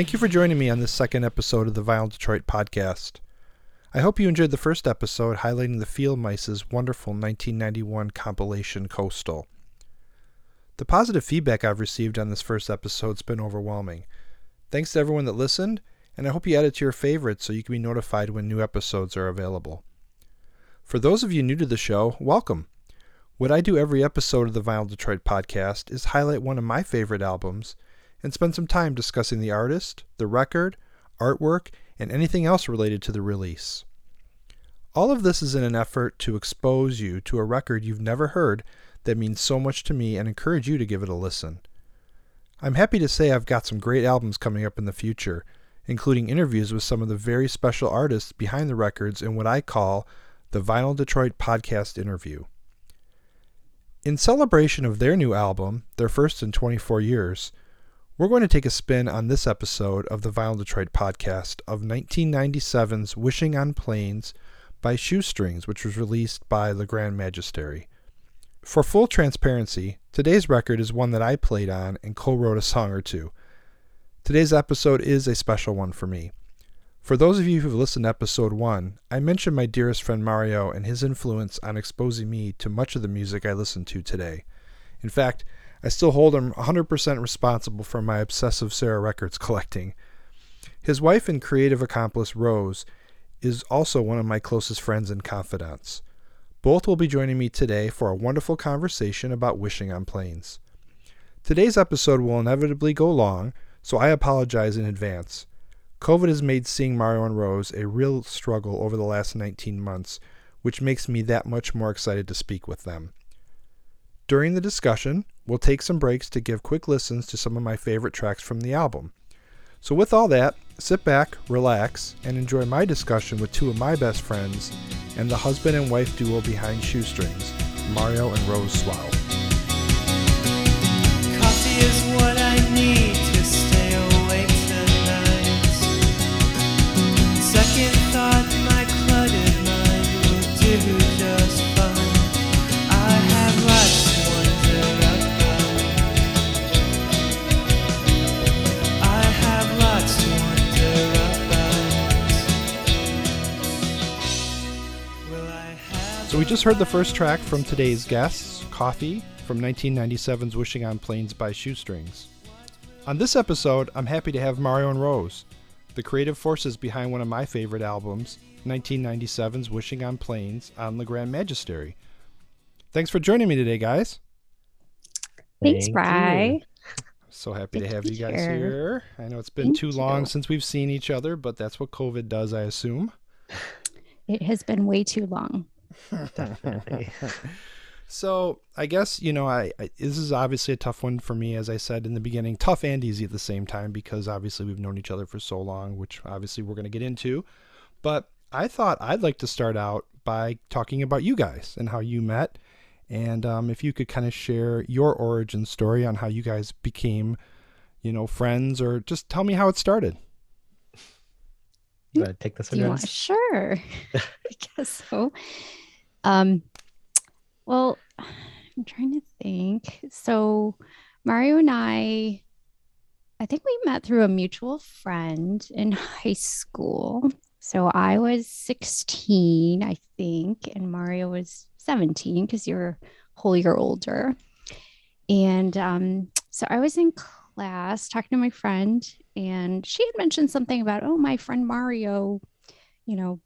Thank you for joining me on this second episode of the Vinyl Detroit podcast. I hope you enjoyed the first episode highlighting the Field Mice's wonderful 1991 compilation Coastal. The positive feedback I've received on this first episode has been overwhelming. Thanks to everyone that listened, and I hope you add it to your favorites so you can be notified when new episodes are available. For those of you new to the show, welcome. What I do every episode of the Vinyl Detroit podcast is highlight one of my favorite albums and spend some time discussing the artist, the record, artwork, and anything else related to the release. All of this is in an effort to expose you to a record you've never heard that means so much to me and encourage you to give it a listen. I'm happy to say I've got some great albums coming up in the future, including interviews with some of the very special artists behind the records in what I call the Vinyl Detroit Podcast Interview. In celebration of their new album, their first in 24 years, we're going to take a spin on this episode of the Vinyl Detroit podcast of 1997's Wishing on Planes by Shoestrings, which was released by Le Grand Magistery. For full transparency, today's record is one that I played on and co wrote a song or two. Today's episode is a special one for me. For those of you who've listened to episode 1, I mentioned my dearest friend Mario and his influence on exposing me to much of the music I listen to today. In fact, I still hold him 100% responsible for my obsessive Sarah Records collecting. His wife and creative accomplice, Rose, is also one of my closest friends and confidants. Both will be joining me today for a wonderful conversation about wishing on planes. Today's episode will inevitably go long, so I apologize in advance. COVID has made seeing Mario and Rose a real struggle over the last 19 months, which makes me that much more excited to speak with them. During the discussion, we'll take some breaks to give quick listens to some of my favorite tracks from the album. So, with all that, sit back, relax, and enjoy my discussion with two of my best friends and the husband and wife duo behind Shoestrings, Mario and Rose Suau. Just heard the first track from today's guests, Coffee, from 1997's Wishing on Planes by Shoestrings. On this episode, I'm happy to have Mario and Rose, the creative forces behind one of my favorite albums, 1997's Wishing on Planes on Le Grand Magistery. Thanks for joining me today, guys. Thanks, Thank Bry. So happy Good to to have be you guys here. here. I know it's been Thank too long you. since we've seen each other, but that's what COVID does, I assume. It has been way too long. Definitely. So I guess you know I, I this is obviously a tough one for me, as I said in the beginning, tough and easy at the same time because obviously we've known each other for so long, which obviously we're going to get into. But I thought I'd like to start out by talking about you guys and how you met, and um, if you could kind of share your origin story on how you guys became, you know, friends, or just tell me how it started. You want to take this Do one? you want? Sure. I guess so. Um, well, I'm trying to think. So Mario and I, I think we met through a mutual friend in high school. So I was 16, I think, and Mario was 17 because you're a whole year older. And um, so I was in class talking to my friend, and she had mentioned something about, oh, my friend Mario, you know,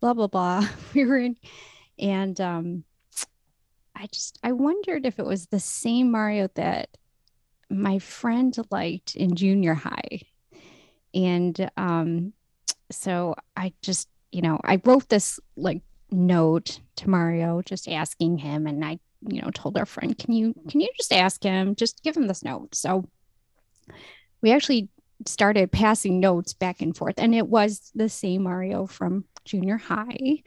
blah, blah, blah. We were in, and um, I just, I wondered if it was the same Mario that my friend liked in junior high. And um, so I just, you know, I wrote this like note to Mario just asking him, and I, you know, told our friend, can you, can you just ask him, just give him this note. So we actually started passing notes back and forth, and it was the same Mario from junior high.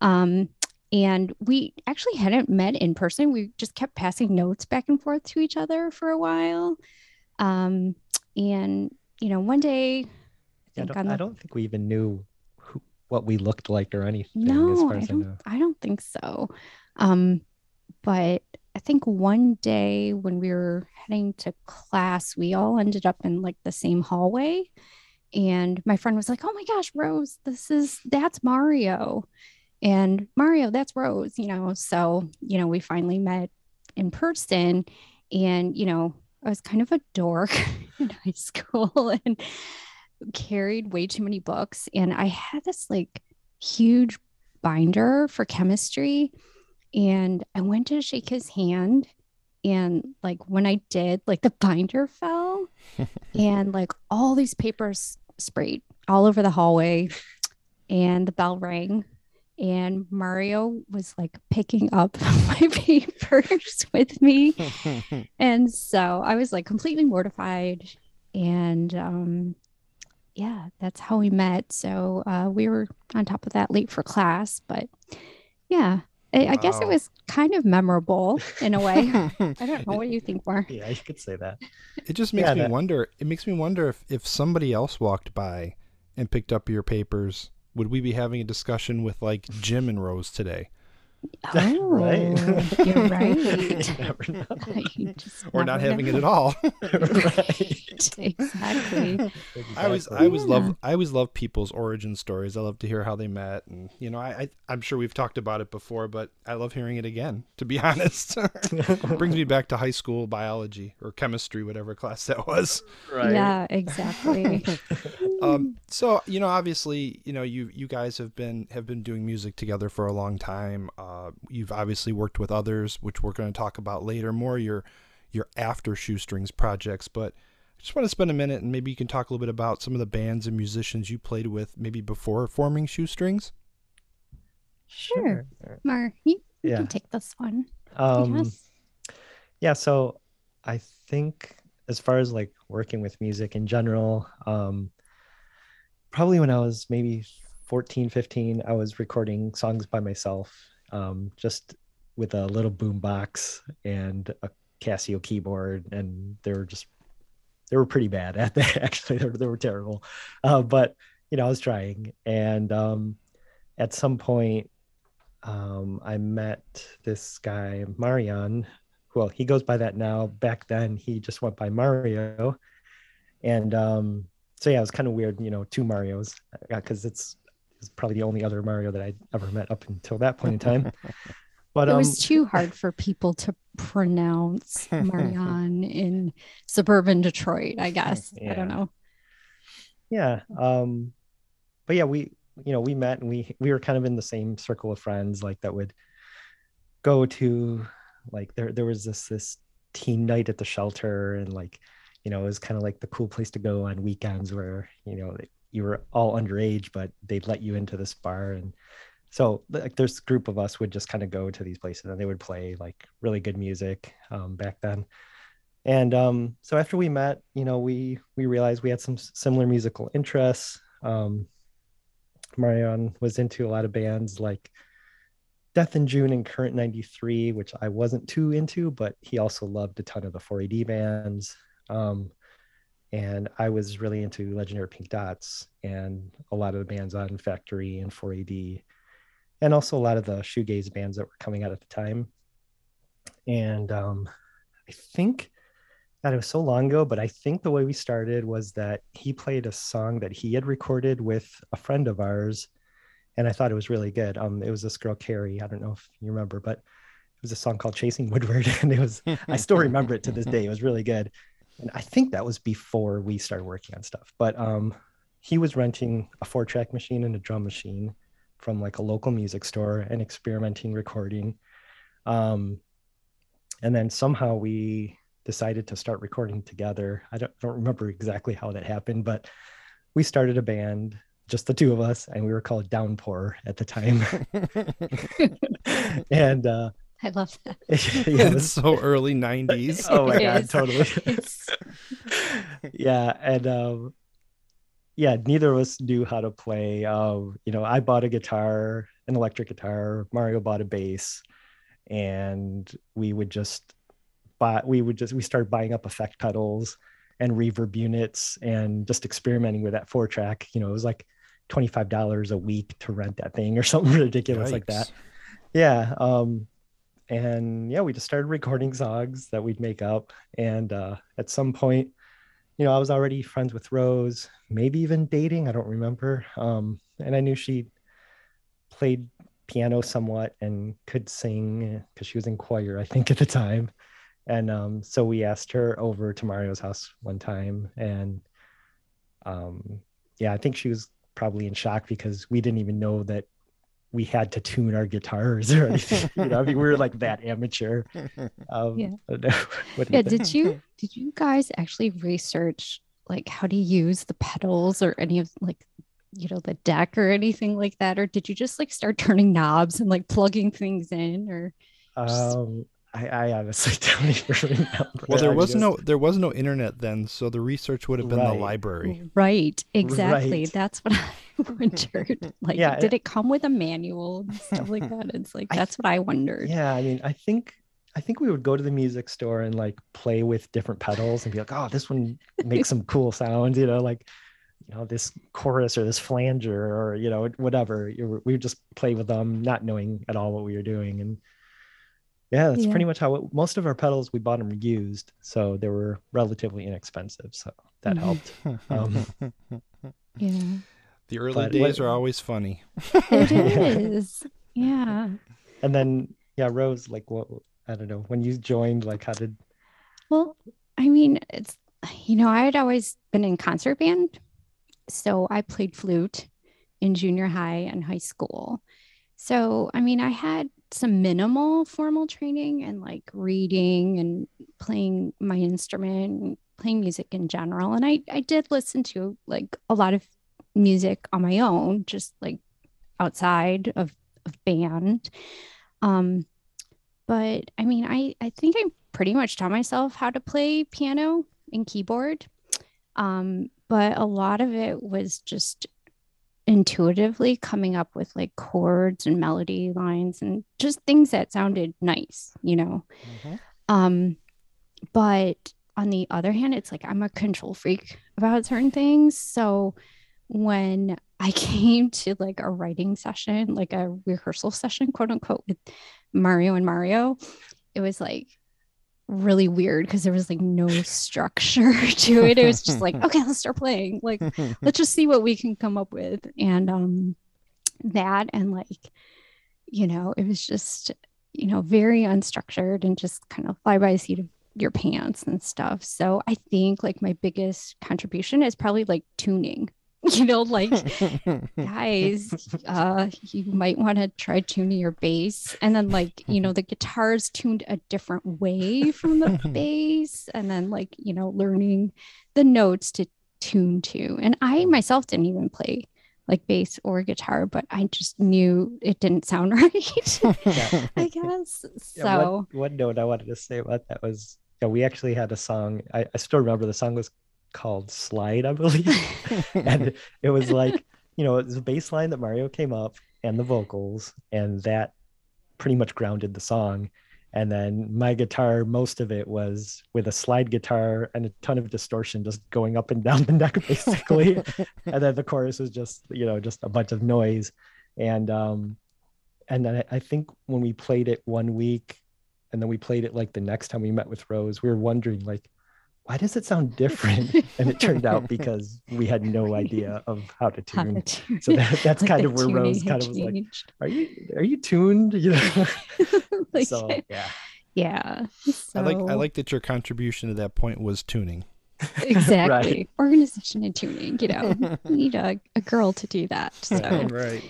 Um, and we actually hadn't met in person. We just kept passing notes back and forth to each other for a while. Um, and you know, one day, I I don't, the I don't think we even knew who, what we looked like or anything. as no, I as I don't. I don't think so. Um, but I think one day when we were heading to class, we all ended up in like the same hallway. And my friend was like, Oh my gosh, Rose, this is that's Mario. And Mario, that's Rose, you know. So, you know, we finally met in person. And, you know, I was kind of a dork in high school and carried way too many books. And I had this like huge binder for chemistry. And I went to shake his hand. And like when I did, like the binder fell and like all these papers sprayed all over the hallway. And the bell rang. And Mario was like picking up my papers with me. And so I was like completely mortified. And um, yeah, that's how we met. So uh, we were on top of that late for class. But yeah, I, I guess it was kind of memorable in a way. I don't know what you think, Mark. Yeah, you could say that. It just makes Yeah, me that- wonder. It makes me wonder if if somebody else walked by and picked up your papers, would we be having a discussion with like Jim and Rose today, Oh, right. you're right. You. You or not never having it at all? right. exactly. I always, I always Yeah. love, I always love people's origin stories. I love to hear how they met, and you know, I, I I'm sure we've talked about it before, but I love hearing it again. To be honest, brings me back to high school biology or chemistry, whatever class that was. right. Yeah, exactly. Um, so you know, obviously, you know, you you guys have been have been doing music together for a long time. Uh, you've obviously worked with others, which we're going to talk about later. More your your after shoestrings projects, but I just want to spend a minute and maybe you can talk a little bit about some of the bands and musicians you played with, maybe before forming shoestrings. Sure. Mar, you, you Yeah. can take this one. Um, yes. yeah so i think as far as like working with music in general um probably when i was maybe 14 15 i was recording songs by myself um just with a little boom box and a casio keyboard and they were just they were pretty bad at that actually they were, they were terrible uh, but you know i was trying and um at some point um, I met this guy, Marian. Well, he goes by that now. Back then, he just went by Mario. And um, so, yeah, it was kind of weird, you know, two Marios, because it's, it's probably the only other Mario that I'd ever met up until that point in time. But it um, was too hard for people to pronounce Marianne in suburban Detroit, I guess. I don't know. yeah um but yeah we you know we met and we we were kind of in the same circle of friends like that would go to like there there was this this teen night at the shelter and like you know it was kind of like the cool place to go on weekends where you know you were all underage but they'd let you into this bar. And so like this group of us would just kind of go to these places and they would play like really good music um, back then. And um, so after we met you know we we realized we had some similar musical interests. Um, marion was into a lot of bands like death in june and current 93 which i wasn't too into but he also loved a ton of the 4ad bands. Um, and i was really into legendary pink dots and a lot of the bands on factory and 4ad and also a lot of the shoegaze bands that were coming out at the time and um, i think that it was so long ago, but I think the way we started was that he played a song that he had recorded with a friend of ours, and I thought it was really good. Um, it was this girl Carrie. I don't know if you remember, but it was a song called "Chasing Woodward," and it was. I still remember it to this day. It was really good, and I think that was before we started working on stuff. But um, he was renting a four-track machine and a drum machine from like a local music store and experimenting recording. Um, and then somehow we decided to start recording together. I don't, don't remember exactly how that happened, but we started a band, just the two of us, and we were called Downpour at the time. and uh, I love that. yeah, it's so early '90s. oh my It god, is. totally. Yeah, and um, yeah, neither of us knew how to play. Um, you know, I bought a guitar, an electric guitar. Mario bought a bass, and we would just buy. We would just we started buying up effect pedals and reverb units and just experimenting with that four track. You know, it was like twenty five dollars a week to rent that thing or something ridiculous like that yeah um and yeah, we just started recording songs that we'd make up. And uh, at some point, you know, I was already friends with Rose, maybe even dating. I don't remember. Um, and I knew she played piano somewhat and could sing because she was in choir, I think, at the time. And um, so we asked her over to Mario's house one time, and um, yeah, I think she was probably in shock because we didn't even know that we had to tune our guitars or anything. you know, I mean, we were like that amateur. Um, Yeah. I don't know. What Yeah, did you did you guys actually research like how to use the pedals or any of like you know the deck or anything like that or did you just like start turning knobs and like plugging things in or Um, I, I honestly don't even remember. Well, there I was just- no there was no internet then, so the research would have been the library. right exactly Right. that's what i wondered like Yeah, did it come with a manual and stuff like that it's like I- that's what i wondered Yeah, I mean, I think I think we would go to the music store and like play with different pedals and be like, oh, this one makes some cool sounds, you know, like you know this chorus or this flanger or you know whatever. We would just play with them, not knowing at all what we were doing, and yeah, that's Yeah. pretty much how it, most of our pedals we bought them used, so they were relatively inexpensive, so that Mhm. helped. Um, yeah the early but days what- are always funny. it Yeah. is yeah And then yeah, Rose, like what I don't know, when you joined, like how did Well, I mean, it's, you know, I had always been in concert band. So I played flute in junior high and high school. So, I mean, I had some minimal formal training and like reading and playing my instrument playing music in general. And I, I did listen to like a lot of music on my own, just like outside of, of band. Um, but I mean, I, I think I pretty much taught myself how to play piano and keyboard. Um, but a lot of it was just intuitively coming up with like chords and melody lines and just things that sounded nice, you know. Um, but on the other hand, it's like I'm a control freak about certain things. So when I came to like a writing session, like a rehearsal session, quote unquote, with Mario and Mario, it was like really weird because there was like no structure to it. It was just like, okay, let's start playing. Like, let's just see what we can come up with. And um that and like, you know, it was just, you know, very unstructured and just kind of fly by the seat of your pants and stuff. So I think like my biggest contribution is probably like tuning. You know, like guys, uh, you might want to try tuning your bass. And then, like, you know, the guitar is tuned a different way from the bass. And then, like, you know, learning the notes to tune to. And I myself didn't even play like bass or guitar, but I just knew it didn't sound right. Yeah. I guess. So, Yeah, one, one note I wanted to say about that was yeah, we actually had a song. I, I still remember the song was called Slide, I believe. and it was like, you know, it was a bass line that Mario came up and the vocals, and that pretty much grounded the song. And then my guitar, most of it was with a slide guitar and a ton of distortion just going up and down the neck, basically. and then the chorus was just, you know, just a bunch of noise. And um, and then I, I think when we played it one week, and then we played it like the next time we met with Rose, we were wondering like, why does it sound different? and it turned out because we had no idea of how to how to tune. tune. So that, that's Like, kind of where Rose kind of was like, "Are you are you tuned?" You know. Like, so yeah, yeah. I like I like that your contribution to that point was tuning. exactly organization and tuning you know you need a, a girl to do that so right.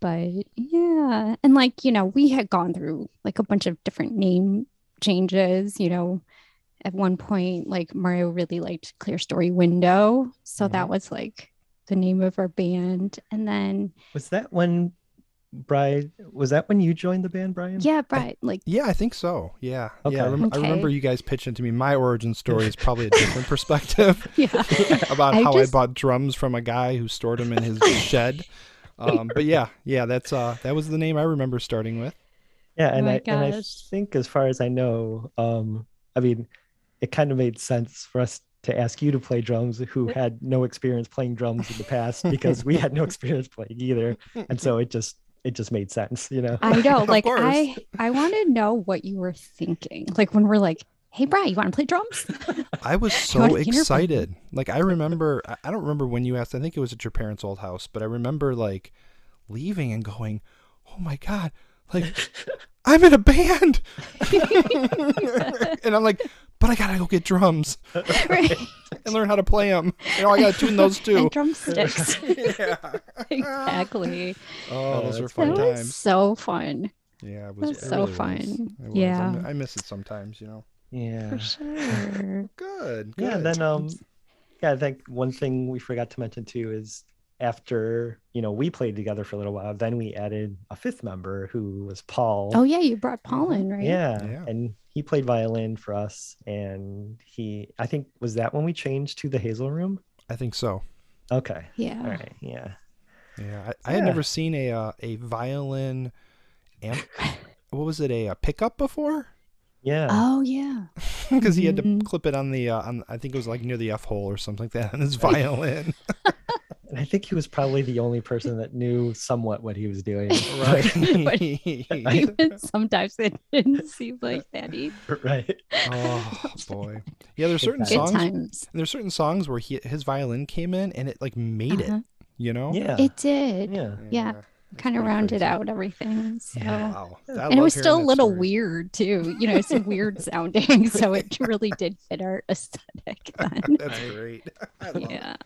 but yeah and like you know we had gone through like a bunch of different name changes you know at one point like mario really liked clear story window so that was like the name of our band and then was that when Brian? Was that when you joined the band, Brian? yeah Brian. like Yeah, I think so. Yeah. Yeah. I, Okay. I remember you guys pitching to me. My origin story is probably a different perspective yeah about I how just- I bought drums from a guy who stored them in his shed. Um, but yeah, yeah, that's uh, that was the name I remember starting with. Yeah, and my I and I think as far as I know, um, I mean, it kind of made sense for us to ask you to play drums who had no experience playing drums in the past because we had no experience playing either. And so it just it just made sense, you know. I know. Like. I I want to know what you were thinking. Like when we're like, "Hey, Brian, you want to play drums?" I was so excited. Like I remember I- I don't remember when you asked. I think it was at your parents' old house, but I remember like leaving and going, "Oh my god, like I'm in a band." and I'm like, "But I got to go get drums right. and learn how to play them. You know, I got to tune those too." And drumsticks. yeah. exactly. Oh, those were fun That times. was so fun. Yeah, it That was was it so really fun. It was. Yeah. I I miss it sometimes, you know. Yeah. For sure. Good. Yeah, then um yeah, I think one thing we forgot to mention too is after, you know, we played together for a little while, then we added a fifth member who was Paul. Oh yeah, you brought Paul in, right? Yeah. Yeah. And he played violin for us and he I think was that when we changed to the Hazel room? I think so. Okay. Yeah. All right. Yeah. Yeah, I, I had never seen a uh, a violin amp. what was it? A, uh pickup before? Yeah. Oh yeah. Because he had to Mhm. clip it on the uh, on. I think it was like near the f hole or something like that on his violin. And I think he was probably the only person that knew somewhat what he was doing. But right. Even sometimes it didn't seem like that either. right. oh boy. Yeah, there's certain Good Good songs. times. There's certain songs where he his violin came in and it like made Uh-huh. it. You know. Yeah. It did. yeah. yeah. Kind of rounded crazy. out everything. So. Yeah. Wow. And it was still a little story. weird too, you know, it's weird sounding. So it really did fit our aesthetic then. That's great. I love it.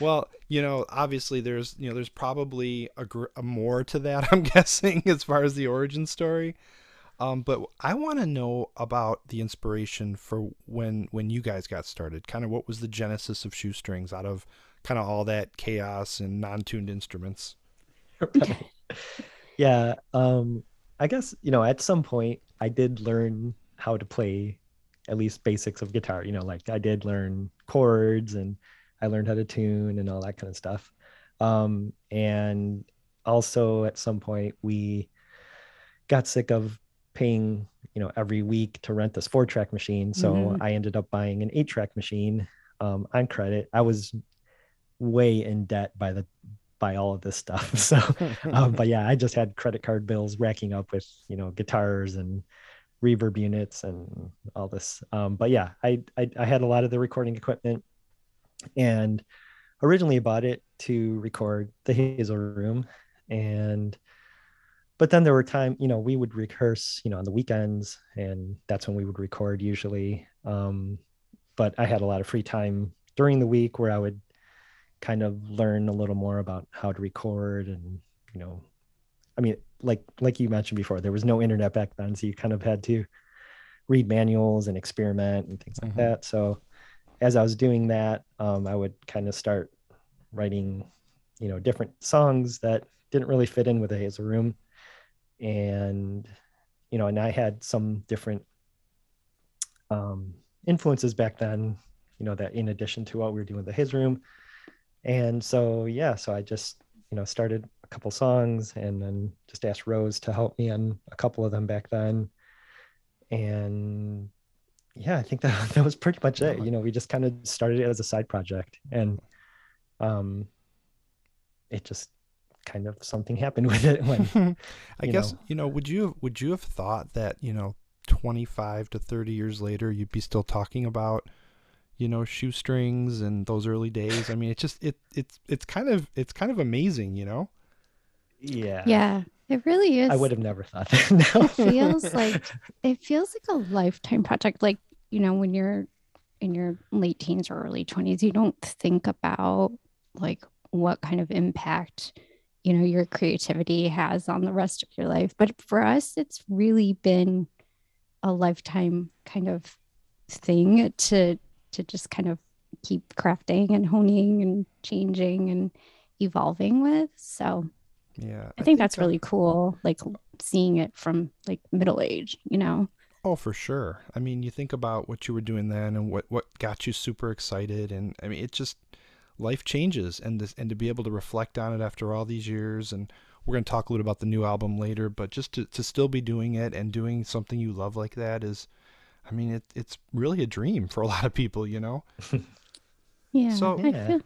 Well, you know, obviously there's, you know, there's probably a, gr- a more to that, I'm guessing, as far as the origin story. Um, but I want to know about the inspiration for when when you guys got started. Kind of what was the genesis of shoestrings out of kind of all that chaos and non-tuned instruments. Right. yeah um i guess you know at some point i did learn how to play at least basics of guitar you know like i did learn chords and i learned how to tune and all that kind of stuff. Um and also at some point we got sick of paying you know every week to rent this four track machine. So Mhm. i ended up buying an eight track machine um on credit. I was way in debt by the by all of this stuff. So um, but yeah, I just had credit card bills racking up with you know guitars and reverb units and all this. Um, but yeah, I, I I had a lot of the recording equipment, and originally bought it to record the Hazel Room, and but then there were time you know we would rehearse you know on the weekends, and that's when we would record usually. Um, but I had a lot of free time during the week where I would kind of learn a little more about how to record and you know i mean like like you mentioned before there was no internet back then so you kind of had to read manuals and experiment and things like Mhm. that so as i was doing that um, i would kind of start writing you know different songs that didn't really fit in with the hazel room. And you know and i had some different um, influences back then you know that in addition to what we were doing with the hazel room. And so yeah so i just you know started a couple songs and then just asked rose to help me on a couple of them back then. And yeah i think that, that was pretty much it you know we just kind of started it as a side project and um it just kind of something happened with it when I you guess know. you know. Would you have, would you have thought that you know, twenty five to thirty years later, you'd be still talking about, you know, shoestrings and those early days? I mean, it's just it it's it's kind of it's kind of amazing, you know. yeah Yeah. It really is. i would have never thought that no. It feels like it feels like a lifetime project. Like, you know, when you're in your late teens or early 20s, you don't think about like what kind of impact, you know, your creativity has on the rest of your life. But for us, it's really been a lifetime kind of thing to to just kind of keep crafting and honing and changing and evolving with. So Yeah, I think that's really cool, like seeing it from like middle age, you know? Oh, for sure. I mean, you think about what you were doing then and what what got you super excited, and I mean, it just life changes, and this and to be able to reflect on it after all these years, and we're going to talk a little about the new album later, but just to to still be doing it and doing something you love like that is, I mean, it it's really a dream for a lot of people, you know. Yeah. So- I Yeah. feel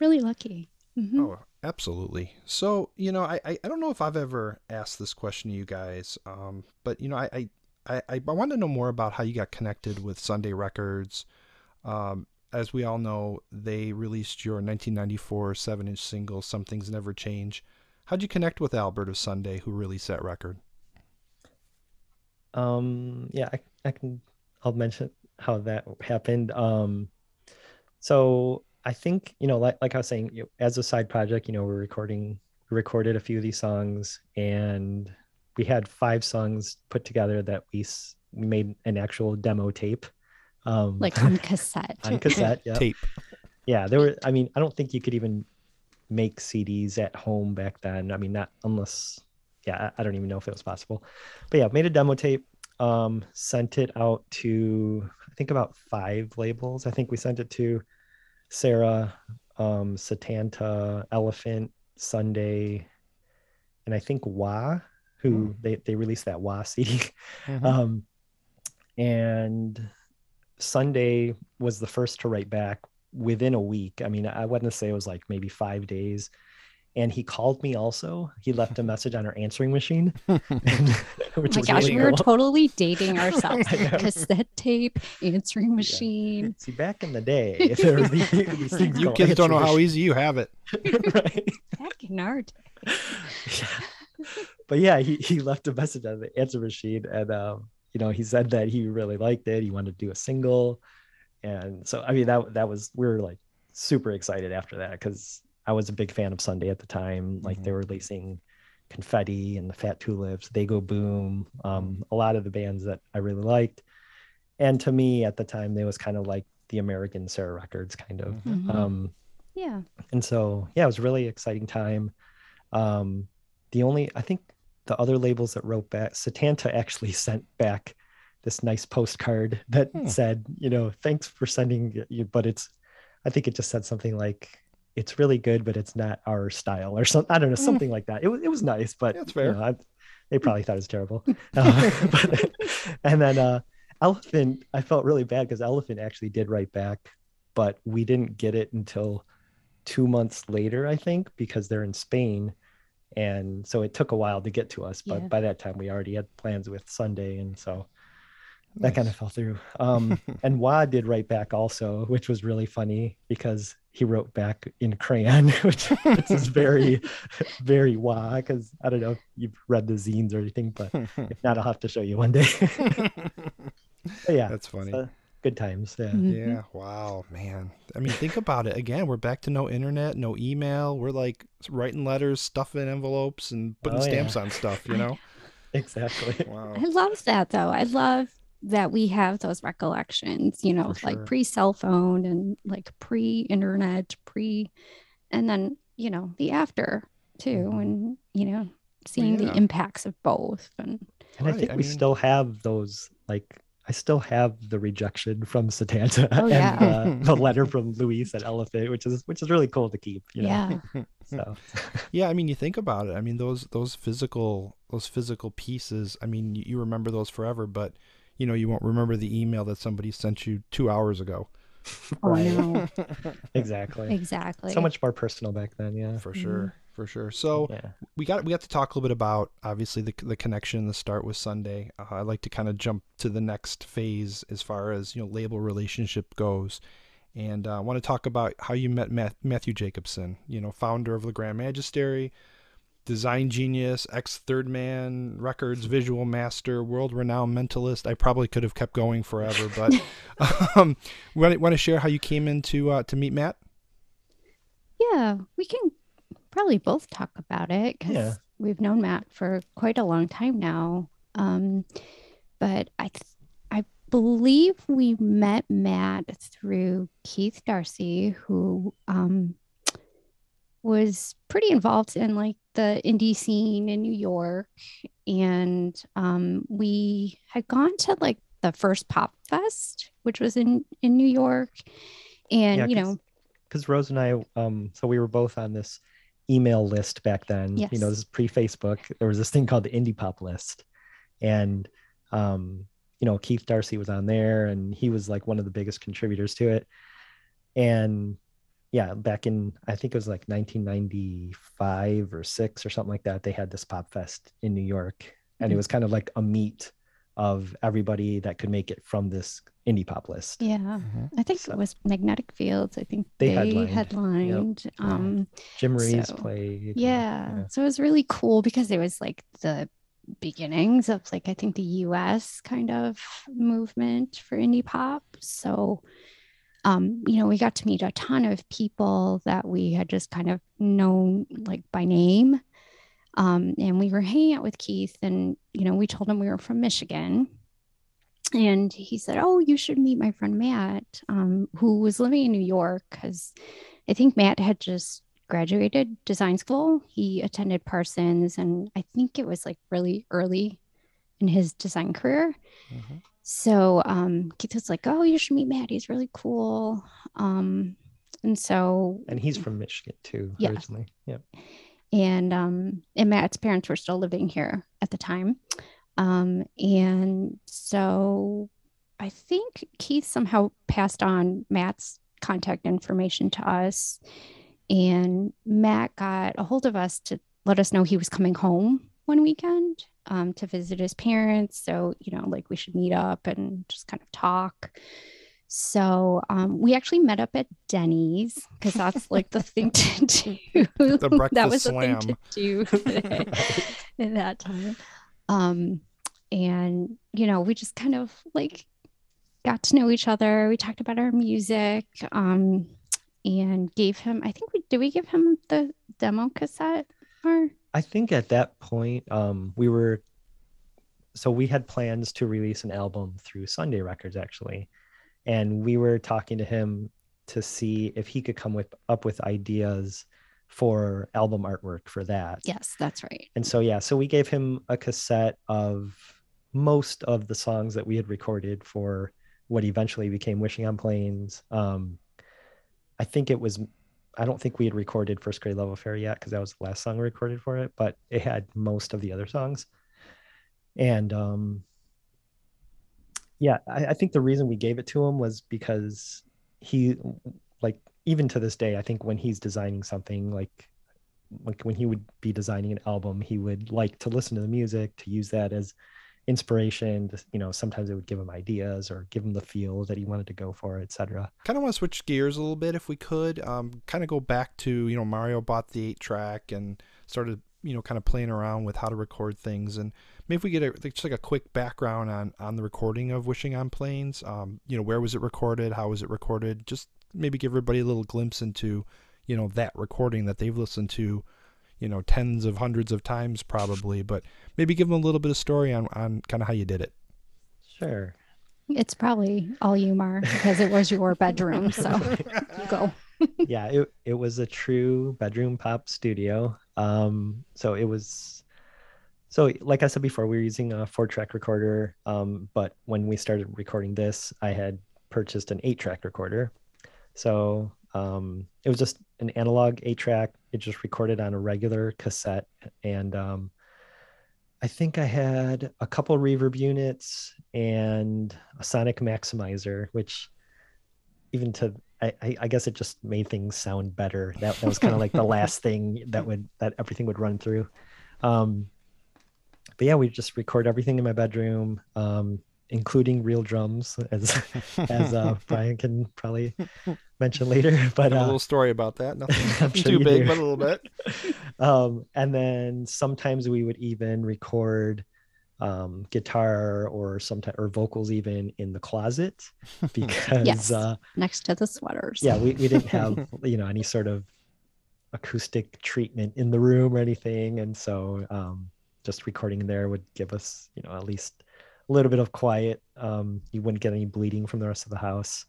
really lucky. Mhm. Oh, Absolutely. So, you know, I, I, I don't know if I've ever asked this question to you guys, um, but, you know, I, I, I, I want to know more about how you got connected with Sunday Records. Um, as we all know, they released your 1994 seven inch single, Some Things Never Change. How'd you connect with Albert of Sunday, who released that record? Um, yeah, I, I can, I'll mention how that happened. Um, so I think, you know, like, like I was saying, you know, as a side project, you know, we're recording, recorded a few of these songs and we had five songs put together that we, s- we made an actual demo tape. Um, Like on cassette. on cassette. Yeah. Tape. Yeah. There were, I mean, I don't think you could even make CDs at home back then. I mean, not unless, yeah, I I don't even know if it was possible. But yeah, made a demo tape, um, sent it out to, I think about five labels. I think we sent it to Sarah, um, Setanta, Elephant, Sunday, and I think Wah, who they, they released that Wah CD. Mhm. Um, and Sunday was the first to write back within a week. I mean, I wouldn't say it was like maybe five days. And he called me also. He left a message on our answering machine, which Oh my was gosh, really we were cool. totally dating ourselves. Cassette tape, answering machine. See, back in the day, there were these, these things you kids don't know answering how easy you have it. machine- right? Back in our day. Yeah. But yeah, he, he left a message on the answer machine and um, you know, he said that he really liked it. He wanted to do a single. And so I mean that that was we were like super excited after that because I was a big fan of Sunday at the time. Like they were releasing confetti and the fat tulips, they go boom, um, a lot of the bands that I really liked. And to me at the time they was kind of like the American Sarah Records kind of. Mhm. Um Yeah. and so yeah it was a really exciting time um the only i think the other labels that wrote back setanta actually sent back this nice postcard that Hmm. said you know thanks for sending you but it's i think it just said something like it's really good but it's not our style or something i don't know Hmm. something like that it was, it was nice but That's you know, I, they probably thought it was terrible Uh, but, and then uh elephant i felt really bad because elephant actually did write back but we didn't get it until two months later, I think, because they're in Spain. And so it took a while to get to us, but Yeah. by that time we already had plans with Sunday. And so that kind of fell through. Um, and Wah did write back also, which was really funny because he wrote back in crayon, which, is very, very Wah. Because I don't know if you've read the zines or anything, but if not, I'll have to show you one day. Yeah, That's funny. uh, good times. Yeah. Mhm. Yeah. Wow, man. I mean, think about it. Again, we're back to no internet, no email. We're like writing letters, stuffing envelopes, and putting Oh, yeah. stamps on stuff. You know. Exactly. Wow. I love that though. I love that we have those recollections, you know, For like sure. pre cell phone and like pre internet, pre, and then, you know, the after too, Mhm. and, you know, seeing yeah. the impacts of both. And And I Right, think I we mean- still have those like I still have the rejection from Setanta Oh, and yeah. uh, the letter from Luis at Elephant, which is which is really cool to keep. You know? yeah. So Yeah, I mean, you think about it. I mean, those those physical those physical pieces. I mean, you, you remember those forever, but you know, you won't remember the email that somebody sent you two hours ago. Oh, Right. no. exactly. Exactly. So much more personal back then. Yeah. For sure, for sure. So yeah. we got we got to talk a little bit about obviously the the connection, the start with Sunday. Uh, I'd like to kind of jump to the next phase as far as you know label relationship goes, and uh, I want to talk about how you met Math- Matthew Jacobson, you know, founder of the Grand Magistery, design genius, ex Third Man Records visual master, world renowned mentalist. I probably could have kept going forever, but um, want to, want to share how you came into uh, to meet Matt? Yeah, we can probably both talk about it because Yeah. we've known Matt for quite a long time now. Um, but I, th- I believe we met Matt through Keith Darcy, who um, was pretty involved in like the indie scene in New York, and um, we had gone to like the first Pop Fest, which was in in New York, and Yeah, you know. Because Rose and I, um, so we were both on this email list back then. You know, this is pre-Facebook. There was this thing called the Indie Pop list, and um, you know, Keith Darcy was on there, and he was like one of the biggest contributors to it. And yeah, back in I think it was like 1995 or six or something like that. They had this pop fest in New York, and it Mhm. was kind of like a meet of everybody that could make it from this indie pop list. Yeah. Mhm. I think So- it was Magnetic Fields. I think They they, headlined. Yep. Um, Jim Ruiz So, played. and- yeah. So it was really cool because it was like the beginnings of like I think the US kind of movement for indie pop. So um, you know, we got to meet a ton of people that we had just kind of known like by name. Um, and we were hanging out with Keith and you know, we told him we were from Michigan. And he said, Oh, you should meet my friend Matt, um, who was living in New York because I think Matt had just graduated design school. He attended Parsons, and I think it was like really early in his design career. Mhm. So um, Keith was like, "Oh, you should meet Matt. He's really cool." Um, and so, And he's from Michigan too, Yeah. originally. Yeah. and um, and Matt's parents were still living here at the time, um, and so I think Keith somehow passed on Matt's contact information to us, and Matt got a hold of us to let us know he was coming home one weekend um, to visit his parents. So you know, like we should meet up and just kind of talk. So um, we actually met up at Denny's because that's like the thing to do. The breakfast that was the slam. thing to do today in that time. Um, and you know, we just kind of like got to know each other. We talked about our music, um, and gave him. I think we did. We give him the demo cassette, or I think at that point, um, we were so we had plans to release an album through Sunday Records actually, and we were talking to him to see if he could come with up with ideas for album artwork for that. yes, that's right. And so yeah, so we gave him a cassette of most of the songs that we had recorded for what eventually became Wishing on Planes. Um, I think it was I don't think we had recorded First Grade Love Affair yet because that was the last song recorded for it, but it had most of the other songs. And um yeah, I, I think the reason we gave it to him was because he like even to this day, I think when he's designing something like like when he would be designing an album, he would like to listen to the music to use that as inspiration. You know, sometimes it would give him ideas or give him the feel that he wanted to go for, etc. kind of want to switch gears a little bit if we could um, kind of go back to you know mario bought the eight track and started you know kind of playing around with how to record things and maybe if we get a, just like a quick background on on the recording of wishing on planes um, you know where was it recorded how was it recorded just maybe give everybody a little glimpse into you know that recording that they've listened to you know tens of hundreds of times probably but maybe give them a little bit of story on on kind of how you did it Sure. It's probably all you, Mar, because it was your bedroom. So you go. yeah, it, it was a true bedroom pop studio. Um, so it was so like I said before, we were using a four track recorder. Um, but when we started recording this, I had purchased an eight track recorder. So um, it was just an analog eight track. It just recorded on a regular cassette. And um, I think I had a couple reverb units and a sonic maximizer, which even to I, I, guess it just made things sound better. That, that was kind of like the last thing that would that everything would run through. Um, but yeah, we just record everything in my bedroom, um, including real drums, as as uh, Brian can probably mention later. But Have a uh, little story about that nothing, I'm nothing sure too big do. but a little bit um, and then sometimes we would even record um, guitar or sometimes or vocals even in the closet because Yes. uh, Next to the sweaters. yeah we, we didn't have you know any sort of acoustic treatment in the room or anything and so um, just recording there would give us you know at least a little bit of quiet um, you wouldn't get any bleeding from the rest of the house.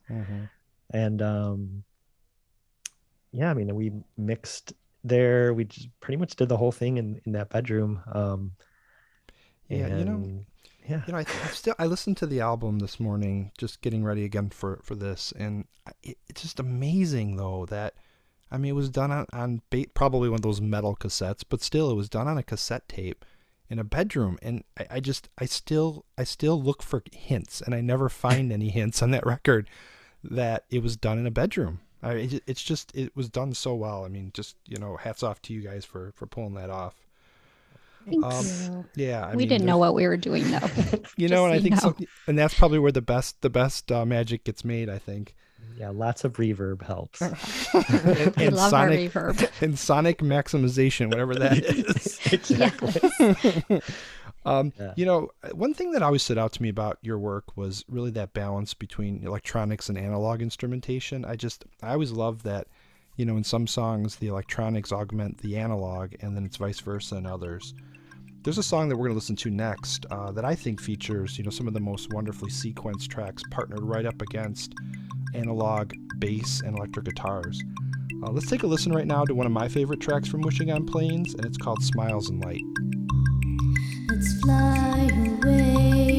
And um yeah i mean we mixed there. We just pretty much did the whole thing in in that bedroom. Um Yeah, you know- yeah. you know, I, I still I listened to the album this morning, just getting ready again for for this, and it, it's just amazing though that I mean it was done on on ba- probably one of those metal cassettes, but still it was done on a cassette tape in a bedroom, and I, I just I still I still look for hints, and I never find any hints on that record that it was done in a bedroom. I, it, it's just it was done so well. I mean, just you know, hats off to you guys for for pulling that off. Thank Um. Yeah, I we mean, didn't know what we were doing though. you know, and I think so, and that's probably where the best the best uh, magic gets made. I think. Yeah, lots of reverb helps. and, and love sonic our reverb. and sonic maximization, whatever that is. exactly. um, Yeah. You know, one thing that always stood out to me about your work was really that balance between electronics and analog instrumentation. I just, I always love that, you know, in some songs, the electronics augment the analog, and then it's vice versa in others. There's a song that we're going to listen to next uh, that I think features, you know, some of the most wonderfully sequenced tracks partnered right up against analog bass and electric guitars. Uh, let's take a listen right now to one of my favorite tracks from Wishing on Planes, and it's called Smiles and Light. Let's fly away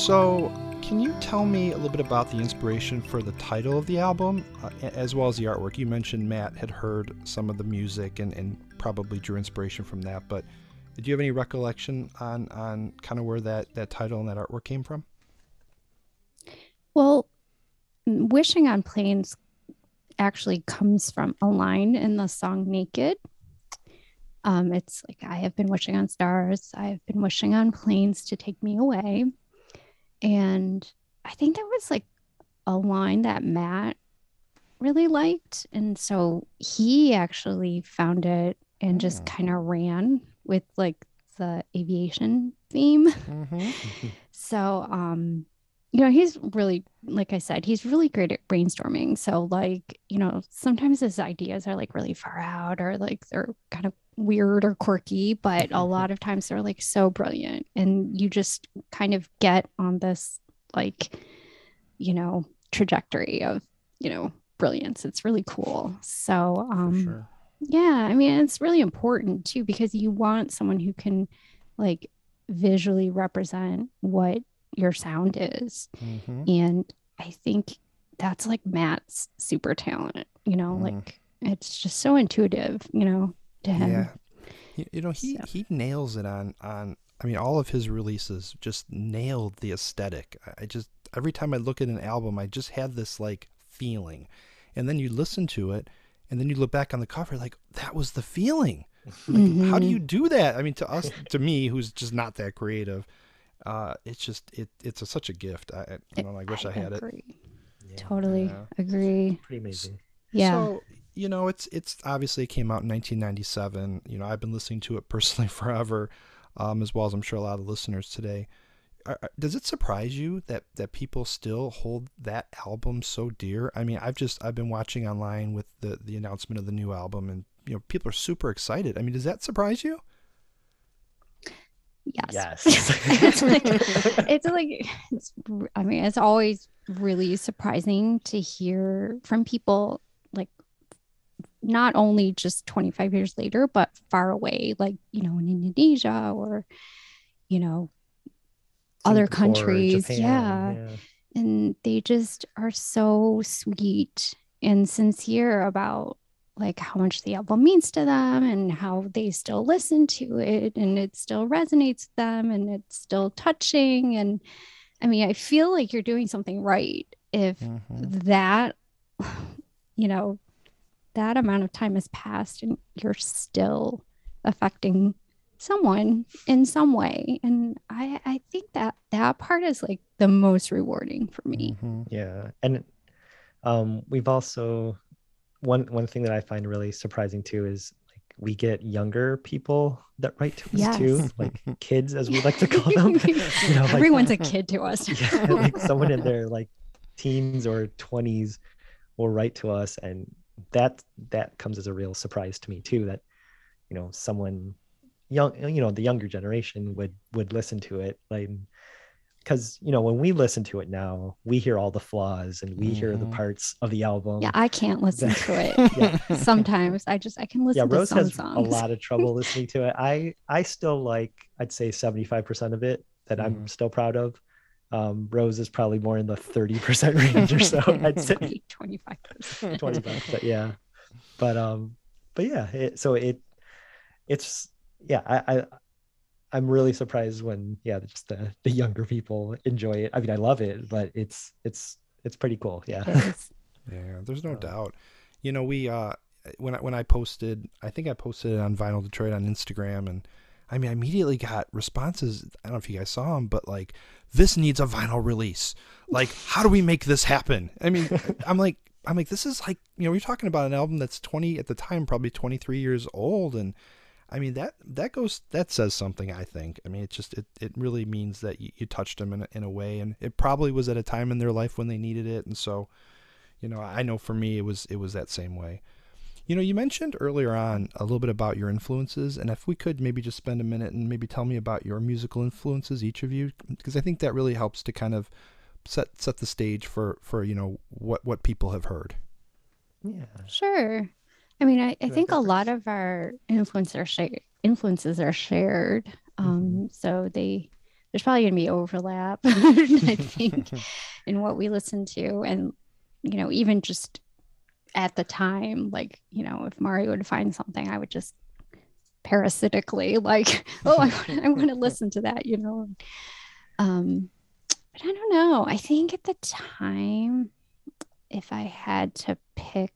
So, can you tell me a little bit about the inspiration for the title of the album, uh, as well as the artwork? You mentioned Matt had heard some of the music and, and probably drew inspiration from that, but do you have any recollection on, on kind of where that, that title and that artwork came from? Well, wishing on planes actually comes from a line in the song Naked. Um, it's like, I have been wishing on stars, I have been wishing on planes to take me away. And I think that was like a line that Matt really liked. And so he actually found it and just Oh. kind of ran with like the aviation theme. Mm-hmm. So, um, you know, he's really, like I said, he's really great at brainstorming. So, like, you know, sometimes his ideas are like really far out or like they're kind of weird or quirky, but a lot of times they're like so brilliant. And you just kind of get on this, like, you know, trajectory of, you know, brilliance. It's really cool. So, um, sure. yeah, I mean, it's really important too because you want someone who can like visually represent what your sound is. Mm-hmm. And I think that's like Matt's super talent, you know, Mm. like it's just so intuitive, you know, to him. Yeah. You, you know, he, So- he nails it on, on, I mean, all of his releases just nailed the aesthetic. I- I just, every time I look at an album, I just had this like feeling. And then you listen to it, and then you look back on the cover, like, that was the feeling. Like, how do Mhm. you do that? I mean, to us, to me, who's just not that creative, uh, it's just, it, it's a, such a gift. I, I, you know, I wish I, had it. agree. Yeah, Totally Yeah. agree. pretty amazing. Yeah. So, you know, it's it's obviously it came out in 1997. You know, I've been listening to it personally forever, um, as well as I'm sure a lot of listeners today. Are- are- Does it surprise you that that people still hold that album so dear? I mean, I've just I've been watching online with the the announcement of the new album, and you know, people are super excited. I mean, does that surprise you? yes. Yes. it's like, it's like, it's, r- I mean, it's always really surprising to hear from people like not only just 25 years later, but far away, like, you know, in Indonesia or, you know, other countries. Japan, yeah. and they just are so sweet and sincere about like how much the album means to them and how they still listen to it and it still resonates with them and it's still touching and i mean i feel like you're doing something right if Mm-hmm. that you know that amount of time has passed and you're still affecting someone in some way. And i i think that that part is like the most rewarding for me. Mm-hmm. Yeah, and um, we've also one one thing that I find really surprising too is like we get younger people that write to us too, like kids as we like to call them. you know, like, everyone's a kid to us. Yeah, like someone in their like teens or twenties will write to us, and that that comes as a real surprise to me too. That you know someone young, you know, the younger generation would would listen to it. Like because you know when we listen to it now, we hear all the flaws and we hear the Mhm. parts of the album. Yeah, I can't listen to it. Yeah. Sometimes I just I can listen yeah, to Rose some has songs. a lot of trouble listening to it. I I still like I'd say 75% of it that Mhm. I'm still proud of. Um, Rose is probably more in the 30% range or so. I'd say 25 percent. 25%, yeah. But um, but yeah, it, so it it's yeah, I, I I'm really surprised when yeah, just the the younger people enjoy it. I mean, I love it, but it's it's it's pretty cool. Yeah. Yeah, there's no Um, doubt. You know, we uh when I when I posted, I think I posted it on Vinyl Detroit on Instagram, and I mean, I immediately got responses. I don't know if you guys saw them, but like, this needs a vinyl release. Like, how do we make this happen? I mean, I'm like, I'm like, this is like, you know, we're talking about an album that's 20 at the time, probably 23 years old, and I mean that that goes that says something. I think. I mean, it just it, it really means that you, you touched them in a, in a way, and it probably was at a time in their life when they needed it, and so you know i know for me it was it was that same way you know you mentioned earlier on a little bit about your influences and if we could maybe just spend a minute and maybe tell me about your musical influences each of you because i think that really helps to kind of set set the stage for for you know what what people have heard Yeah. Sure. I mean, I, I think a lot of our influence are shared influences are shared. Um, Mm-hmm. so they there's probably gonna be overlap, I think, in what we listen to. And, you know, even just at the time, like, you know, if Mario would find something, I would just parasitically like, oh, I want, I want to listen to that, you know. Um, but I don't know. I think at the time, if I had to pick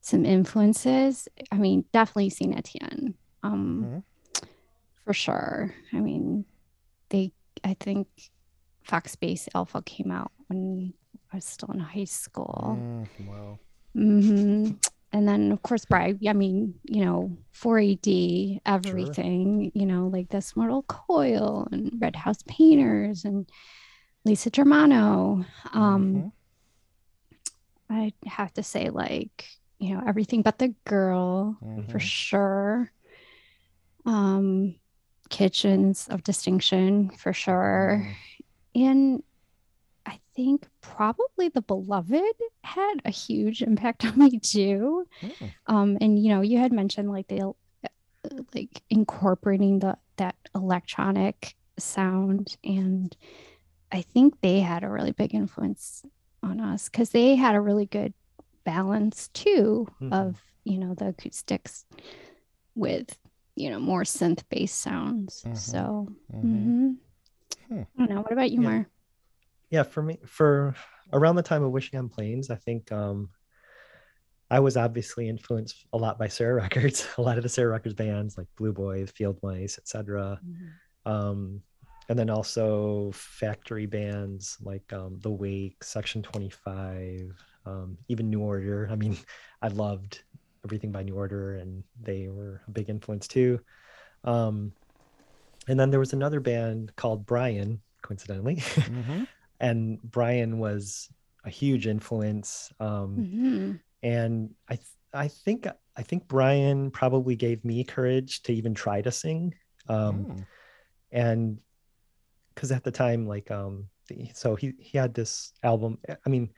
some influences, I mean, definitely Saint Etienne. Um, for sure. I mean, they. I think Fox Base Alpha came out when I was still in high school. Mm, wow hmm And then, of course, Bragg. I mean, you know, 4AD, everything. You know, like this Mortal Coil and Red House Painters and Lisa Germano. Um, Mhm. I'd have to say, like, you know, everything but the girl for Mhm. sure. Um, kitchens of distinction for sure. And I think probably the beloved had a huge impact on me too. Mm. Um, and you know, you had mentioned like the uh, like incorporating the that electronic sound, and I think they had a really big influence on us because they had a really good balance too Mhm. of you know the acoustics with you know more synth based sounds. Mhm. So Mhm. mhm. Hmm. I don't know. What about you, Yeah. Mar? Yeah for me for around the time of wishing on planes i think um i was obviously influenced a lot by sarah records a lot of the sarah records bands like blue boys field mice etc um and then also factory bands like um the wake section 25 um even new order. I mean i loved everything by new order and they were a big influence too. Um and then there was another band called brian coincidentally. Mhm. And Brian was a huge influence. Um, Mhm. and I, th- I think, I think Brian probably gave me courage to even try to sing. Um, Mm. and because at the time, like, um, so he he had this album. I mean,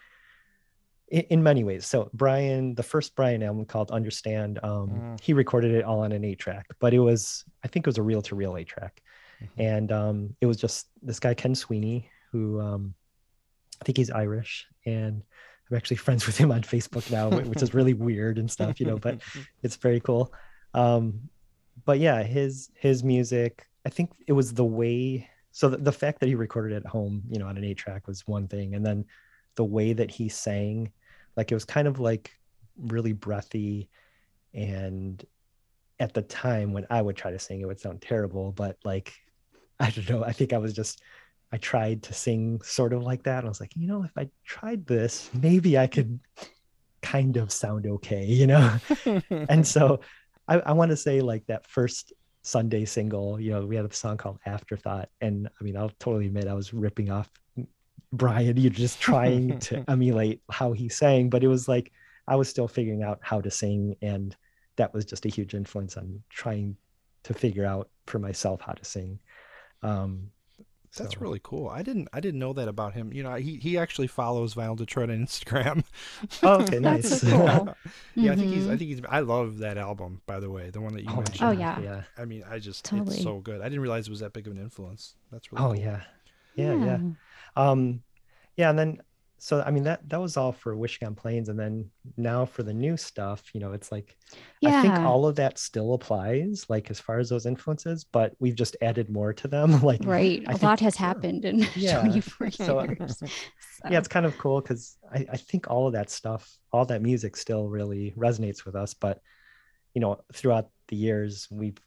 in, in many ways. So Brian, the first Brian album called Understand, um, Mm. he recorded it all on an eight track, but it was, I think it was a reel to reel eight track Mhm. and um, it was just this guy Ken Sweeney, who um, I think he's Irish, and I'm actually friends with him on Facebook now, which is really weird and stuff, you know. But it's very cool. Um, but yeah, his his music, I think it was the way. So the, the fact that he recorded at home, you know, on an eight track was one thing, and then the way that he sang, like it was kind of like really breathy, and at the time when I would try to sing, it would sound terrible, but like I don't know. I think I was just I tried to sing sort of like that. I was like, you know, if I tried this, maybe I could kind of sound okay, you know? and so I, I want to say like that first Sunday single, you know, we had a song called Afterthought. And I mean, I'll totally admit I was ripping off Brian, you're just trying to emulate how he sang, but it was like I was still figuring out how to sing. And that was just a huge influence on trying to figure out for myself how to sing. Um, That's So- really cool. I didn't I didn't know that about him. You know, he he actually follows Vinyl Detroit on Instagram. Oh, okay, nice. so cool. yeah, I think he's I Mhm. think he's I love that album by the way, the one that you Oh, mentioned. Oh, yeah. yeah. I mean, I just Totally. it's so good. I didn't realize it was that big of an influence. That's really Oh cool. yeah. Yeah, yeah. Um, yeah, and then so I mean that that was all for Wishing on Planes, and then now for the new stuff, you know, it's like I think all of that still applies, like as far as those influences, but we've just added more to them. like Right. I A think- lot has happened in Yeah, 24 so- years. yeah, it's kind of cool because I, I think all of that stuff, all that music still really resonates with us. But you know, throughout the years, we've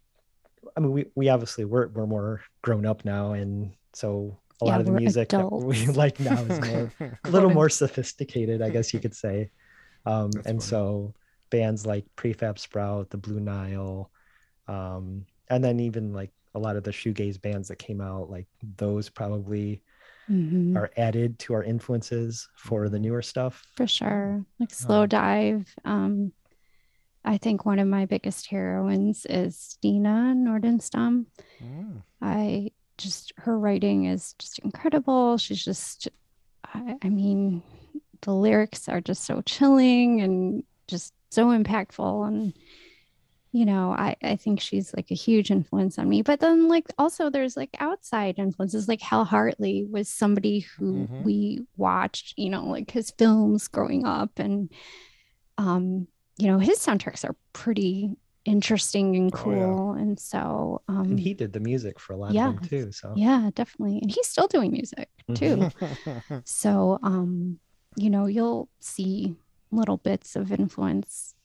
I mean, we, we obviously we're we're more grown up now, and so a Yeah, lot of the we're music that we like now is more a little more sophisticated, I guess you could say. Um, and funny. so bands like Prefab Sprout, the Blue Nile, um, and then even like a lot of the shoegaze bands that came out, like those probably Mhm. are added to our influences for the newer stuff. For sure. Like slow Um, dive. Um, I think one of my biggest heroines is Stina Nordenstam. Mm. I just her writing is just incredible. She's just I, I mean, the lyrics are just so chilling and just so impactful and you know, I, I think she's like a huge influence on me. But then like also there's like outside influences like Hal Hartley was somebody who Mhm. we watched, you know, like his films growing up and um, you know, his soundtracks are pretty interesting and Oh, yeah. cool. And so um And he did the music for a lot of yeah. them too. So yeah, definitely. And he's still doing music too. Mm-hmm. So, um, you know, you'll see little bits of influence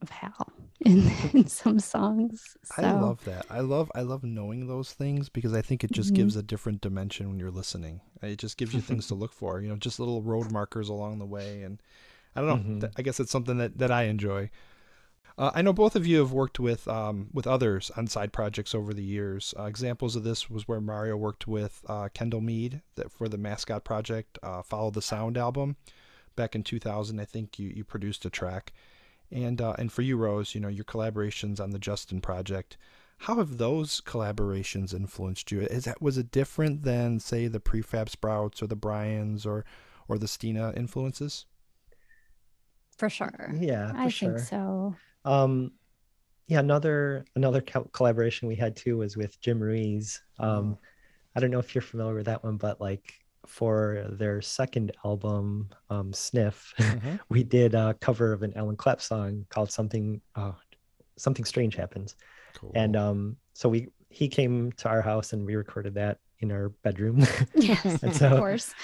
of Hal in, in some songs. So, I love that. I love I love knowing those things because I think it just Mhm. gives a different dimension when you're listening. It just gives you things to look for, you know, just little road markers along the way and I don't know. Mhm. I guess it's something that, that I enjoy. Uh, I know both of you have worked with um, with others on side projects over the years. Uh, examples of this was where Mario worked with uh, Kendall Meade that for the Mascott Project, uh, Follow the Sound album, back in 2000. I think you, you produced a track, and uh, and for you, Rose, you know your collaborations on the Justin Project. How have those collaborations influenced you? Is that was it different than say the Prefab Sprouts or the Bryans or or the Stina influences? for sure. yeah, for I sure. think so. Um, yeah, another another co- collaboration we had too was with Jim Ruiz. Um, I don't know if you're familiar with that one, but like for their second album, um, Sniff, Mhm. we did a cover of an Ellen Clapp song called "Something uh, Something Strange Happens," Cool. and um, so we he came to our house and we recorded that in our bedroom. Yes, And of course.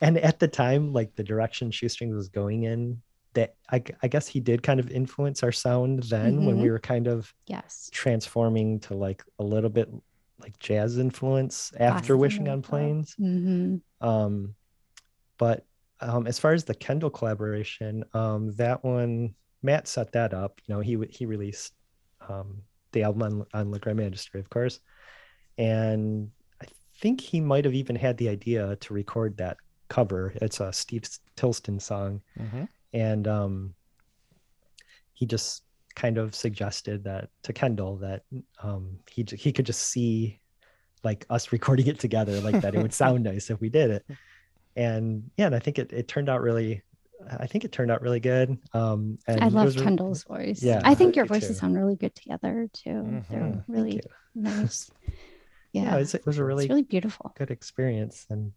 and at the time like the direction shoestrings was going in that I, I guess he did kind of influence our sound then when we were kind of Yes. transforming to like a little bit like jazz influence after Boston wishing on info. planes hmm um but um as far as the kendall collaboration um that one matt set that up. You know he he released um the album on, on Le Grand Magistery, of course. And i think he might have even had the idea to record that cover. It's a steve tilston song. Mhm. And um, he just kind of suggested that to Kendall that um, he he could just see like us recording it together like that it would sound nice if we did it and yeah and I think it, it turned out really I think it turned out really good um and I love was re- Kendall's voice. yeah, I think your voices too. sound really good together too. Mhm. They're really nice. yeah, Yeah. it, was, it was a really, it's really beautiful. good experience and Now,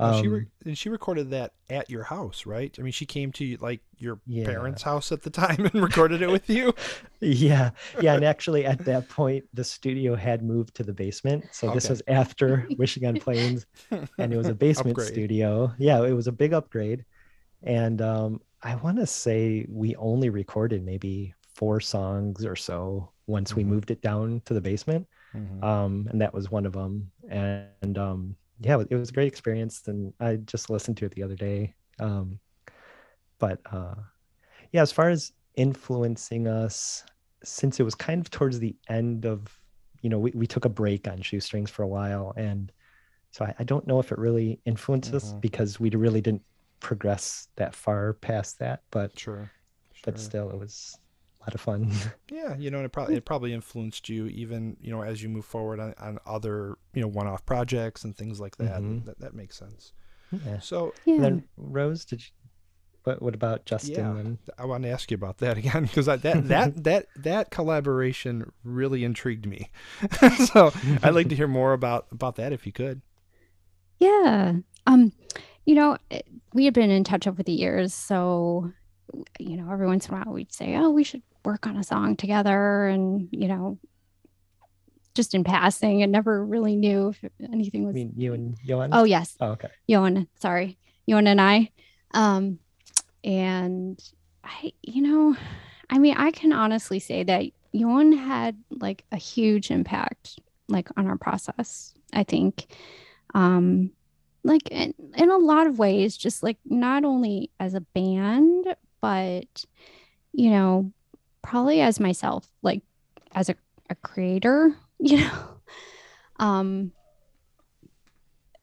um, she re- and she recorded that at your house, right? I mean, she came to like your Yeah. parents' house at the time and recorded it with you. yeah yeah and actually at that point the studio had moved to the basement so this was after wishing on planes and it was a basement Upgrade. studio yeah it was a big upgrade and um i want to say we only recorded maybe four songs or so once we Mhm. moved it down to the basement Mhm. um and that was one of them and um yeah it was a great experience and i just listened to it the other day um but uh yeah as far as influencing us since it was kind of towards the end of you know we, we took a break on shoestrings for a while and so i, I don't know if it really influenced us Mhm. because we really didn't progress that far past that but Sure. but still it was lot of fun. Yeah, you know, and it probably it probably influenced you even you know as you move forward on, on other you know one-off projects and things like that. Mhm. That that makes sense. yeah. So Yeah. And then Rose, did you? What What about Justin? Yeah. and- I want to ask you about that again because that that that that collaboration really intrigued me. so I'd like to hear more about about that if you could. Yeah. Um, you know, we had been in touch over the years, so you know, every once in a while we'd say, "Oh, we should work on a song together," and you know, just in passing, and never really knew if anything was I mean, you and Johan. Oh yes, Oh, okay. Johan. Sorry, Johan and I. Um, and I, you know, I mean, I can honestly say that Johan had like a huge impact, like on our process. I think, um, like in, in a lot of ways, just like not only as a band, but you know, probably as myself, like as a, a creator, you know. Um,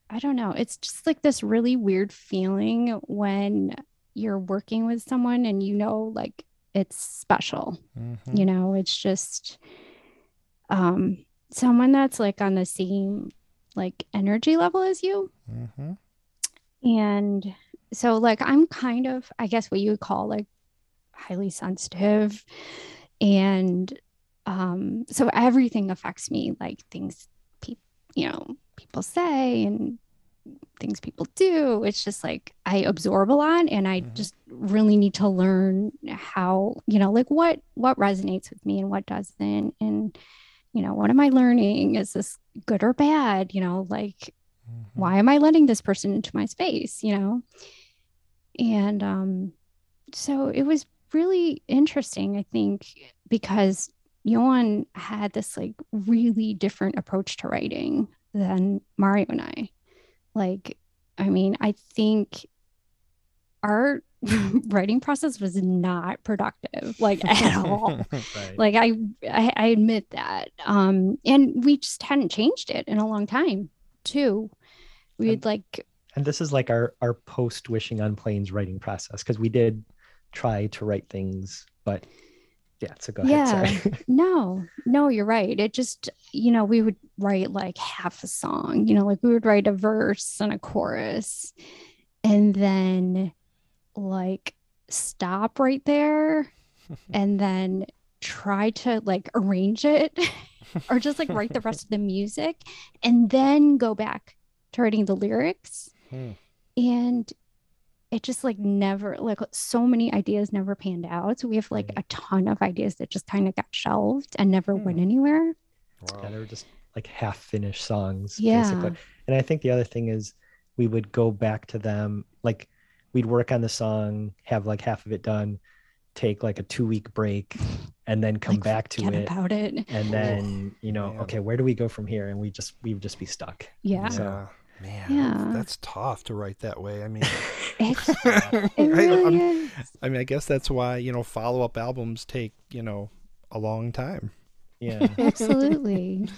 I don't know. It's just like this really weird feeling when you're working with someone and you know like it's special. Mm-hmm. You know, it's just um someone that's like on the same like energy level as you. Mm-hmm. And so like I'm kind of I guess what you would call like highly sensitive. And um so everything affects me like things people you know people say and things people do. It's just like i absorb a lot and i Mhm. just really need to learn how you know like what what resonates with me and what doesn't. And you know what am i learning? Is this good or bad? You know like Mm-hmm. why am i letting this person into my space? You know? And um so it was really interesting i think because Johan had this like really different approach to writing than Mario and I. Like, I mean, I think our writing process was not productive, like at all. Right. like I, I I admit that. Um, and we just hadn't changed it in a long time, too. We'd And- like and this is like our our post wishing on planes writing process because we did try to write things, but yeah. So go Yeah. ahead. Sorry. No, no, you're right. It just, you know, we would write like half a song, you know, like we would write a verse and a chorus and then like stop right there and then try to like arrange it or just like write the rest of the music and then go back to writing the lyrics. Hmm. And it just like never like so many ideas never panned out. So we have like Right. a ton of ideas that just kind of got shelved and never went Hmm. anywhere. Wow. yeah, they were just like half finished songs. Yeah. Basically. And I think the other thing is we would go back to them, like we'd work on the song, have like half of it done, take like a two week break, and then come Like, back to Forget it. about it. And then, you know, man. okay, where do we go from here? And we just we would just be stuck. Yeah. So- Yeah. Man, Yeah. that's tough to write that way. I mean, I, it really I'm- is. I mean, I guess that's why you know follow-up albums take you know a long time. Yeah. Absolutely.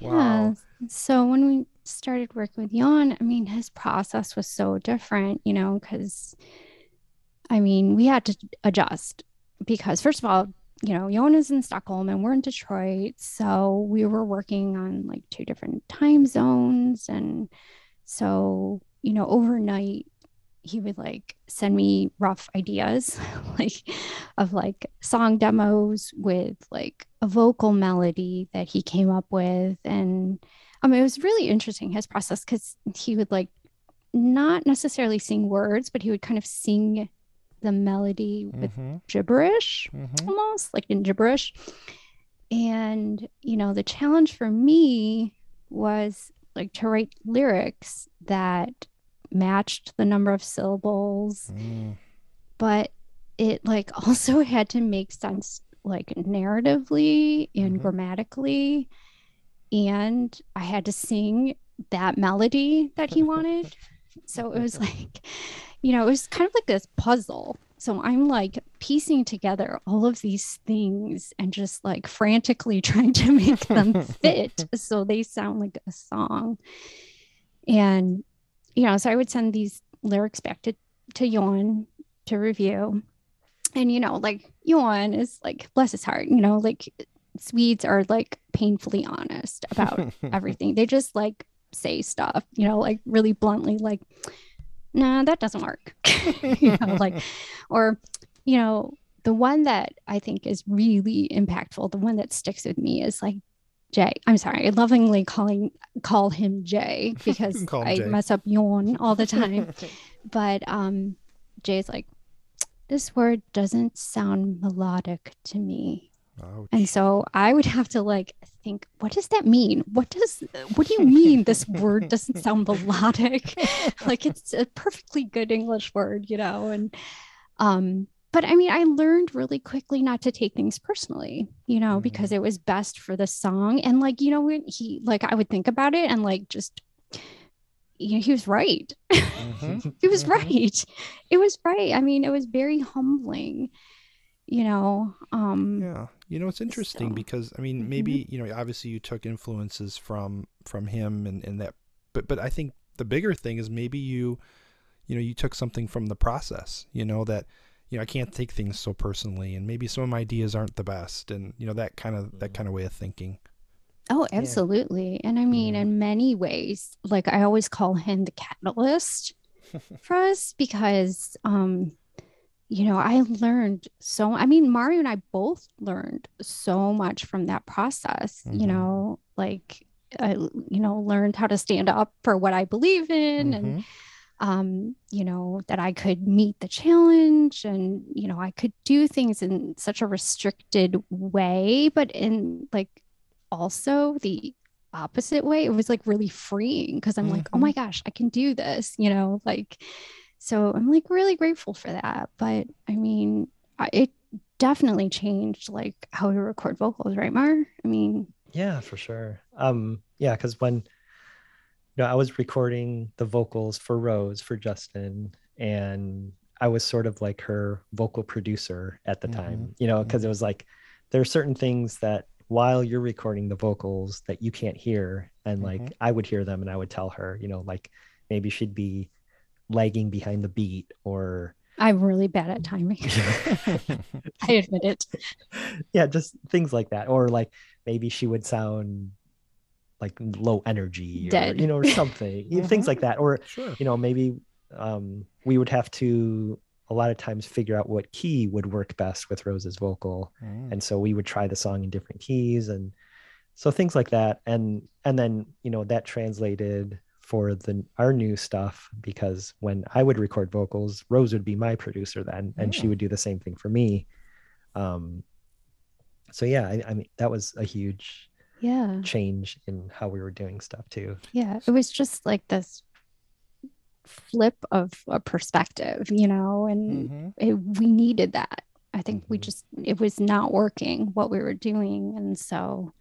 Wow. Yeah. So when we started working with Jan, I mean, his process was so different, you know, because I mean, we had to adjust because, first of all, you know, is in Stockholm and we're in Detroit. So we were working on like two different time zones. And so, you know, overnight, he would like send me rough ideas like of like song demos with like a vocal melody that he came up with and um it was really interesting his process because he would like not necessarily sing words but he would kind of sing the melody with Mm-hmm. gibberish Mm-hmm. almost like in gibberish and you know the challenge for me was like to write lyrics that matched the number of syllables Mm. but it like also had to make sense like narratively and Mhm. grammatically and i had to sing that melody that he wanted so it was like you know it was kind of like this puzzle. So i'm like piecing together all of these things and just like frantically trying to make them fit so they sound like a song. And you know so i would send these lyrics back to to Yon to review. And you know, like Johan is like bless his heart, you know, like Swedes are like painfully honest about everything. They just like say stuff, you know, like really bluntly, like, nah, that doesn't work. you know, like, or, you know, the one that I think is really impactful, the one that sticks with me is like Jay. I'm sorry, I lovingly calling call him Jay because I Jay. mess up yawn all the time. but um Jay's like, this word doesn't sound melodic to me. Ouch. And so I would have to like think, what does that mean? What does what do you mean this word doesn't sound melodic? like it's a perfectly good English word, you know? And um, but I mean, I learned really quickly not to take things personally, you know, Mhm. because it was best for the song. And like, you know, when he like I would think about it and like just you know, he was right. Mhm. he was Mhm. right. It was right. I mean, it was very humbling, you know. Um Yeah, you know it's interesting So- because I mean Mhm. maybe you know obviously you took influences from from him and and that, but but I think the bigger thing is maybe you, you know, you took something from the process. You know that you know I can't take things so personally, and maybe some of my ideas aren't the best, and you know that kind of that Mhm. kind of way of thinking. Oh, Yeah. absolutely. And I mean, Yeah. in many ways, like I always call him the catalyst for us because, um, you know, I learned so, I mean, Mario and I both learned so much from that process, Mhm. you know, like, I, you know, learned how to stand up for what I believe in and, Mhm. um, you know, that I could meet the challenge and, you know, I could do things in such a restricted way, but in like also the opposite way. It was like really freeing because I'm like, oh my gosh, I can do this, you know, like, so I'm like really grateful for that. But I mean, I, it definitely changed like how we record vocals, right, Mar? I mean, Yeah, for sure. Um, yeah, because when you know I was recording the vocals for Rose for Justin, and I was sort of like her vocal producer at the time, you know, because it was like there are certain things that while you're recording the vocals that you can't hear, and like Mhm. I would hear them and I would tell her, you know, like maybe she'd be lagging behind the beat or I'm really bad at timing. I admit it. yeah, just things like that. Or like maybe she would sound like low energy or Dead. you know, or something. you know, Things like that. Or, Sure. you know, maybe um we would have to a lot of times figure out what key would work best with Rose's vocal. Mm. And so we would try the song in different keys and so things like that. And and then, you know, that translated for the our new stuff because when I would record vocals, Rose would be my producer then, and she Mm. would do the same thing for me. Um, so yeah, I, I mean that was a huge Yeah. change in how we were doing stuff too. Yeah. It was just like this flip of a perspective, you know, and Mhm. it, we needed that. I think we Mhm. just, it was not working what we were doing. And so,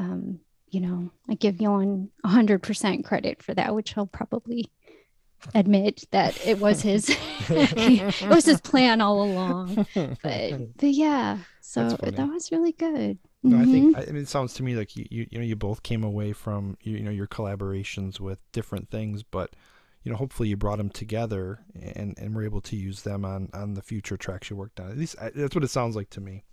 um, you know, I give Johan 100% credit for that, which he'll probably admit that it was his it was his plan all along but but yeah so that was really good No, I Mhm. think I I mean, it sounds to me like you, you you know you both came away from you, you know your collaborations with different things, but you know hopefully you brought them together and and were able to use them on on the future tracks you worked on. At least I, that's what it sounds like to me.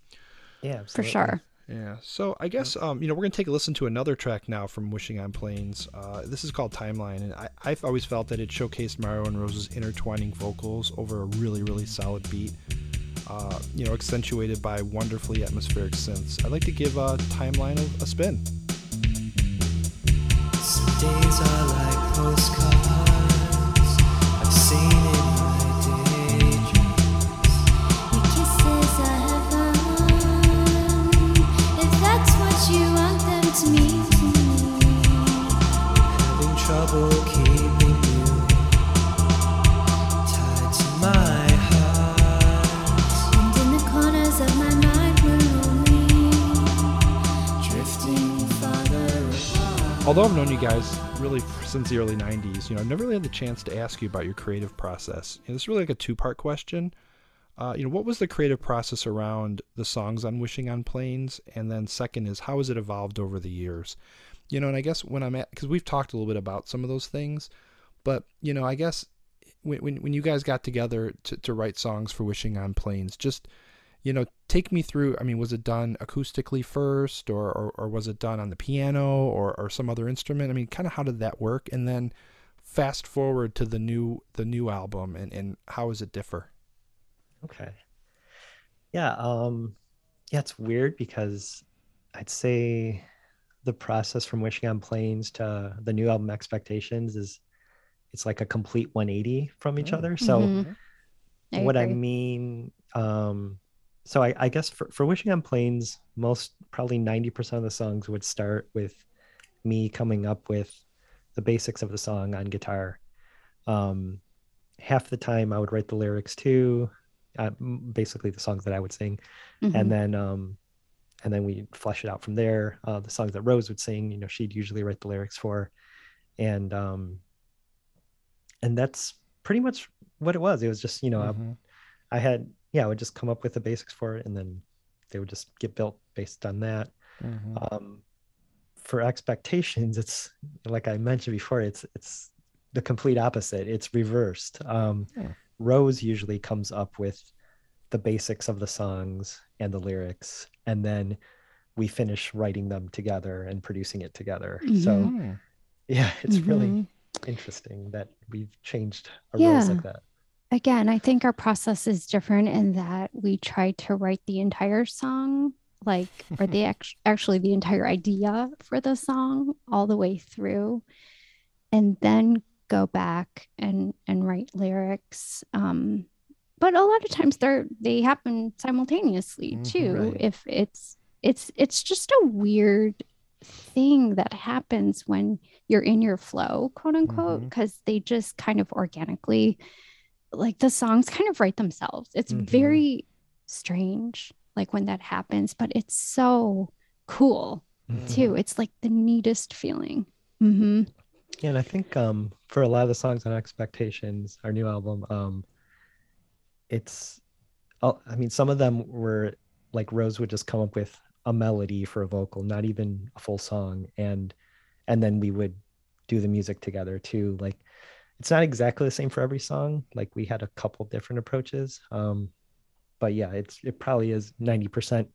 Yeah, for sure Yeah. So I guess um, you know we're gonna take a listen to another track now from Wishing on Planes. Uh, this is called Timeline, and I, I've always felt that it showcased Mario and Rose's intertwining vocals over a really really solid beat. Uh, you know, accentuated by wonderfully atmospheric synths. I'd like to give uh, Timeline a, a spin. Some days are like postcards Although I've known you guys really since the early 90s, you know, I've never really had the chance to ask you about your creative process. And it's really like a two part question. Uh, you know, what was the creative process around the songs on Wishing on Planes? And then second is, how has it evolved over the years? You know, and I guess when I'm at, because we've talked a little bit about some of those things, but, you know, I guess when when, when you guys got together to, to write songs for Wishing on Planes, just you know, take me through. I mean, was it done acoustically first, or or, or was it done on the piano, or or some other instrument? I mean, kind of how did that work? And then fast forward to the new the new album, and and how does it differ? Okay. Yeah, um yeah, it's weird because I'd say the process from Wishing on Planes to the new album Expectations is it's like a complete 180 from each Mm. other. So Mhm. I what I agree. mean, um so I, I guess for, for Wishing on Planes, most probably 90% of the songs would start with me coming up with the basics of the song on guitar. Um half the time I would write the lyrics too, uh, basically the songs that I would sing Mhm. and then um and then we flesh it out from there uh the songs that rose would sing you know she'd usually write the lyrics for and um and that's pretty much what it was it was just you know Mhm. I, I had yeah i would just come up with the basics for it and then they would just get built based on that Mhm. um for expectations it's like i mentioned before it's it's the complete opposite it's reversed um Hmm. rose usually comes up with the basics of the songs and the lyrics and then we finish writing them together and producing it together so Mhm. Hmm. yeah it's really Mhm. interesting that we've changed roles Yeah. like that again, I think our process is different in that we try to write the entire song, like, or the act- actually the entire idea for the song all the way through, and then go back and and write lyrics. Um, but a lot of times they're they happen simultaneously Mhm, too. right. If it's it's it's just a weird thing that happens when you're in your flow, quote unquote, because they just kind of organically like the songs kind of write themselves. It's Mhm. very strange, like when that happens, but it's so cool too. It's like the neatest feeling. hmm Yeah, and I think um for a lot of the songs on Expectations, our new album, um it's I mean some of them were like Rose would just come up with a melody for a vocal, not even a full song and and then we would do the music together too. Like it's not exactly the same for every song. Like we had a couple different approaches. Um but yeah, it's it probably is 90%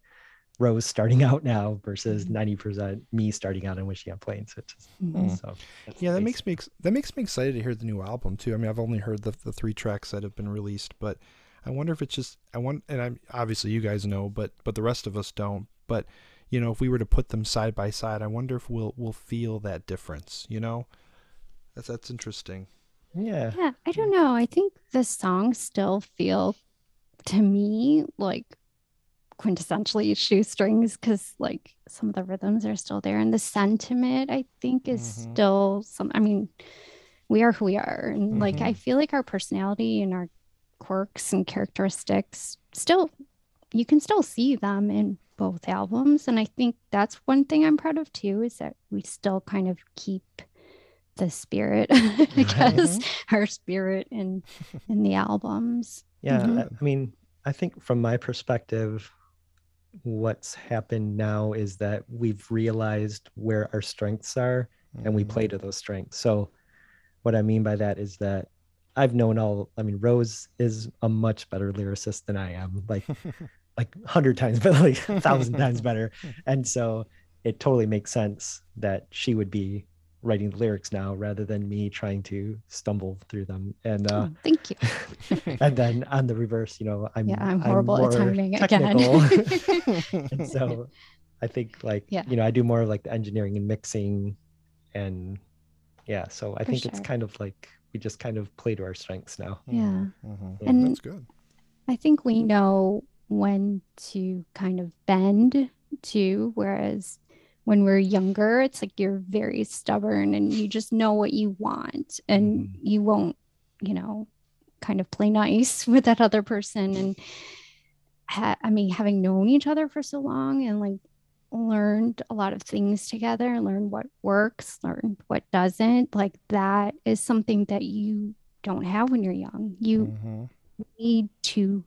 Rose starting out now versus 90% me starting out and wishing on planes. It's just, Hmm. so that's Yeah, that the makes me ex- that makes me excited to hear the new album too. I mean, I've only heard the the three tracks that have been released, but I wonder if it's just I want and I'm obviously you guys know, but but the rest of us don't. But you know, if we were to put them side by side, I wonder if we'll we'll feel that difference. You know, that's that's interesting. Yeah. Yeah, I don't know. I think the songs still feel to me like quintessentially shoestrings because like some of the rhythms are still there and the sentiment I think is Mhm. still some I mean we are who we are and like I Mhm. feel like our personality and our quirks and characteristics still you can still see them in both albums. And I think that's one thing I'm proud of too is that we still kind of keep the spirit I guess our spirit in in the albums. Yeah, Mhm. I- I mean, I think from my perspective, what's happened now is that we've realized where our strengths are and we play to those strengths. So, what I mean by that is that I've known all, I mean, Rose is a much better lyricist than I am, like, like a hundred times but like a thousand times better. And so it totally makes sense that she would be writing the lyrics now rather than me trying to stumble through them. And, uh, Oh, thank you and then on the reverse, you know, I'm Yeah, I'm horrible at more timing again. technical. and so I think like Yeah. you know, I do more of like the engineering and mixing and yeah, so I For think it's kind of like we just kind of play to our strengths now. Yeah. Mhm. And- that's good. I think we know when to kind of bend too, whereas when we're younger, it's like you're very stubborn and you just know what you want and Mhm. you won't, you know, kind of play nice with that other person. And ha- I mean, having known each other for so long and like learned a lot of things together, learned what works, learned what doesn't, like that is something that you don't have when you're young. You Mhm. need to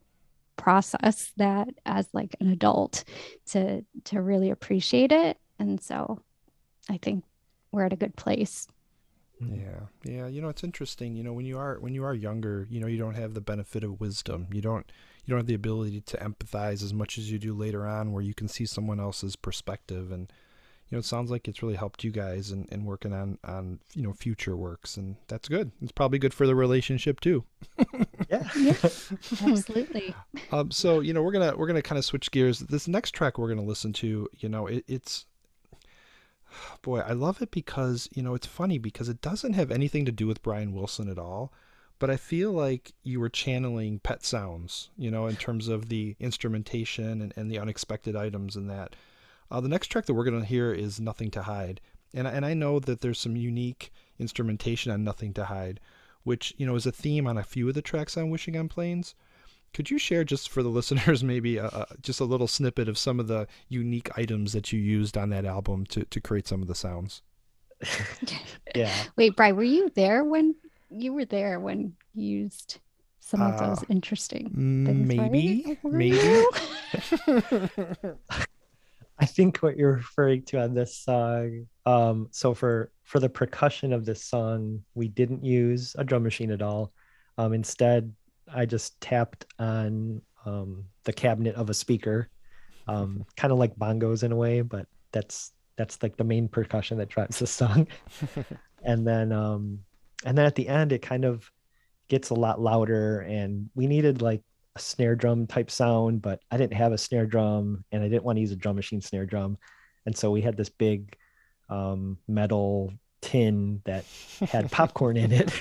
process that as like an adult to to really appreciate it and so i think we're at a good place Yeah, yeah. You know, it's interesting. You know, when you are when you are younger, you know, you don't have the benefit of wisdom. You don't you don't have the ability to empathize as much as you do later on, where you can see someone else's perspective. And you know, it sounds like it's really helped you guys in, in working on on you know future works, and that's good. It's probably good for the relationship too. Yeah. Yeah. Absolutely. Um, so you know, we're gonna we're gonna kind of switch gears. This next track we're gonna listen to, you know, it, it's boy, I love it because you know it's funny because it doesn't have anything to do with Brian Wilson at all, but I feel like you were channeling Pet Sounds, you know, in terms of the instrumentation and, and the unexpected items and that. Uh, the next track that we're gonna hear is Nothing to Hide, and and I know that there's some unique instrumentation on Nothing to Hide, which you know is a theme on a few of the tracks on Wishing on Planes. Could you share just for the listeners maybe a, a, just a little snippet of some of the unique items that you used on that album to, to create some of the sounds? Yeah. Wait, Bri, were you there when you were there when you used some of those Uh, interesting things? Maybe, Were maybe. I think what you're referring to on this song. Um, so for for the percussion of this song, we didn't use a drum machine at all. Um, instead, I just tapped on um, the cabinet of a speaker, um, kind of like bongos in a way, but that's that's like the main percussion that drives the song. and then um, and then at the end, it kind of gets a lot louder, and we needed like a snare drum type sound, but I didn't have a snare drum and I didn't want to use a drum machine snare drum. And so we had this big um, metal tin that had popcorn in it.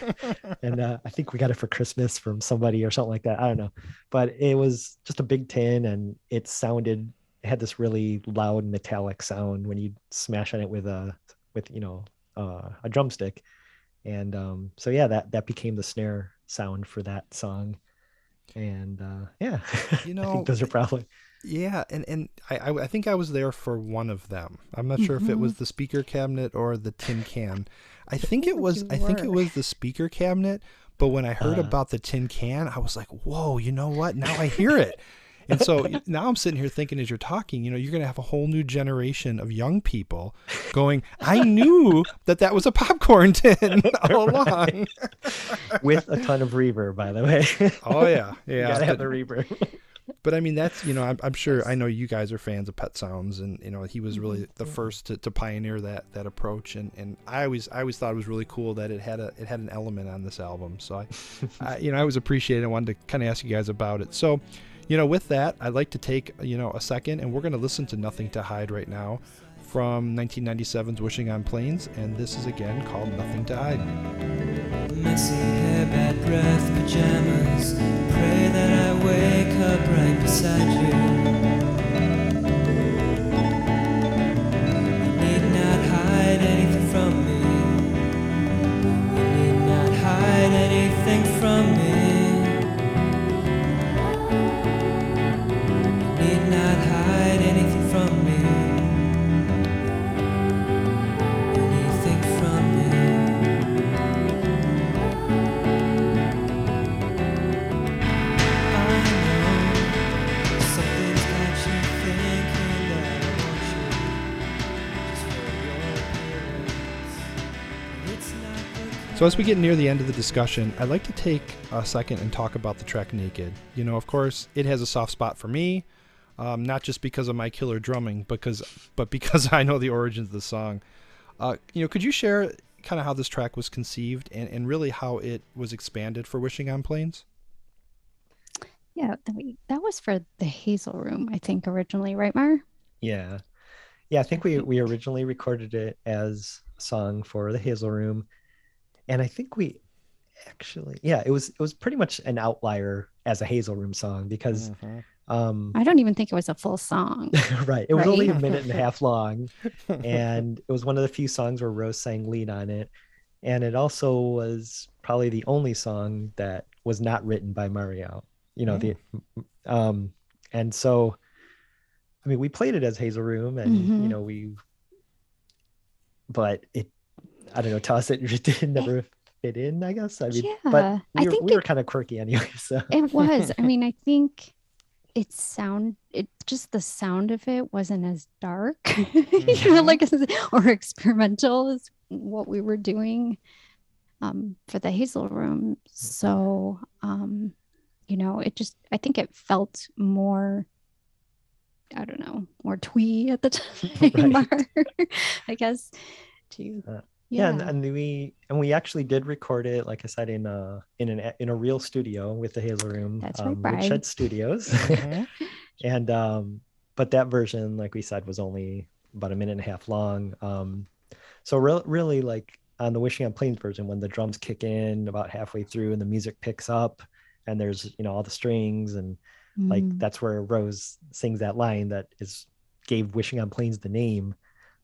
And uh, I think we got it for Christmas from somebody or something like that. I don't know. But it was just a big tin and it sounded, it had this really loud metallic sound when you smash on it with a, with, you know, uh, a drumstick. And um, so, yeah, that, that became the snare sound for that song and uh yeah You I know, think those are probably Yeah, and and I I think I was there for one of them. I'm not sure if it was the speaker cabinet or the tin can. I think it was I think it was the speaker cabinet, but when I heard Uh. about the tin can, I was like, "Whoa, you know what? Now I hear it." And so now I'm sitting here thinking as you're talking, you know, you're going to have a whole new generation of young people going, "I knew that that was a popcorn tin all along." with a ton of reverb by the way Oh yeah. you Yeah. gotta have the reverb But I mean, that's you know, I'm, I'm sure I know you guys are fans of Pet Sounds, and you know, he was really mm-hmm. the first to, to pioneer that that approach, and, and I always I always thought it was really cool that it had a it had an element on this album. So I, I you know, I always appreciated. I wanted to kind of ask you guys about it. So, you know, with that, I'd like to take you know a second, and we're going to listen to Nothing to Hide right now from 1997's Wishing on Planes, and this is again called Nothing to Hide. Messy hair, bad breath, pajamas. Pray that I wake up right beside you. So as we get near the end of the discussion, I'd like to take a second and talk about the track "Naked." You know, of course, it has a soft spot for me, um, not just because of my killer drumming, because but because I know the origins of the song. Uh, you know, could you share kind of how this track was conceived and, and really how it was expanded for "Wishing on Planes? Yeah, that, that was for the Hazel Room, I think, originally, right, Mar? yeah yeah i think we we originally recorded it as a song for the hazel room and i think we actually yeah it was it was pretty much an outlier as a hazel room song because um I don't even think it was a full song. right it was only a minute and a half long and it was one of the few songs where Rose sang lead on it. And it also was probably the only song that was not written by Mario. You know, the um and so I mean we played it as Hazel Room and you Mhm. know we but it I don't know, to us it didn't never fit in, I guess. I mean Yeah, but I we were, think we were it- kind of quirky anyway. So It was. I mean, I think it sound it just the sound of it wasn't as dark, you know, Mhm. like or experimental as what we were doing. um, for the Hazel Room. So, um, you know, it just I think it felt more. I don't know, more twee at the time, or I guess. To Uh, yeah, yeah, and, and we and we actually did record it like i said in a in an in a real studio with the hazel room That's right, um, Brian. Woodshed studios. And um but that version like we said was only about a minute and a half long. Um so re- really like on the wishing on planes version when the drums kick in about halfway through and the music picks up and there's you know all the strings and like Mm, that's where rose sings that line that is gave wishing on planes the name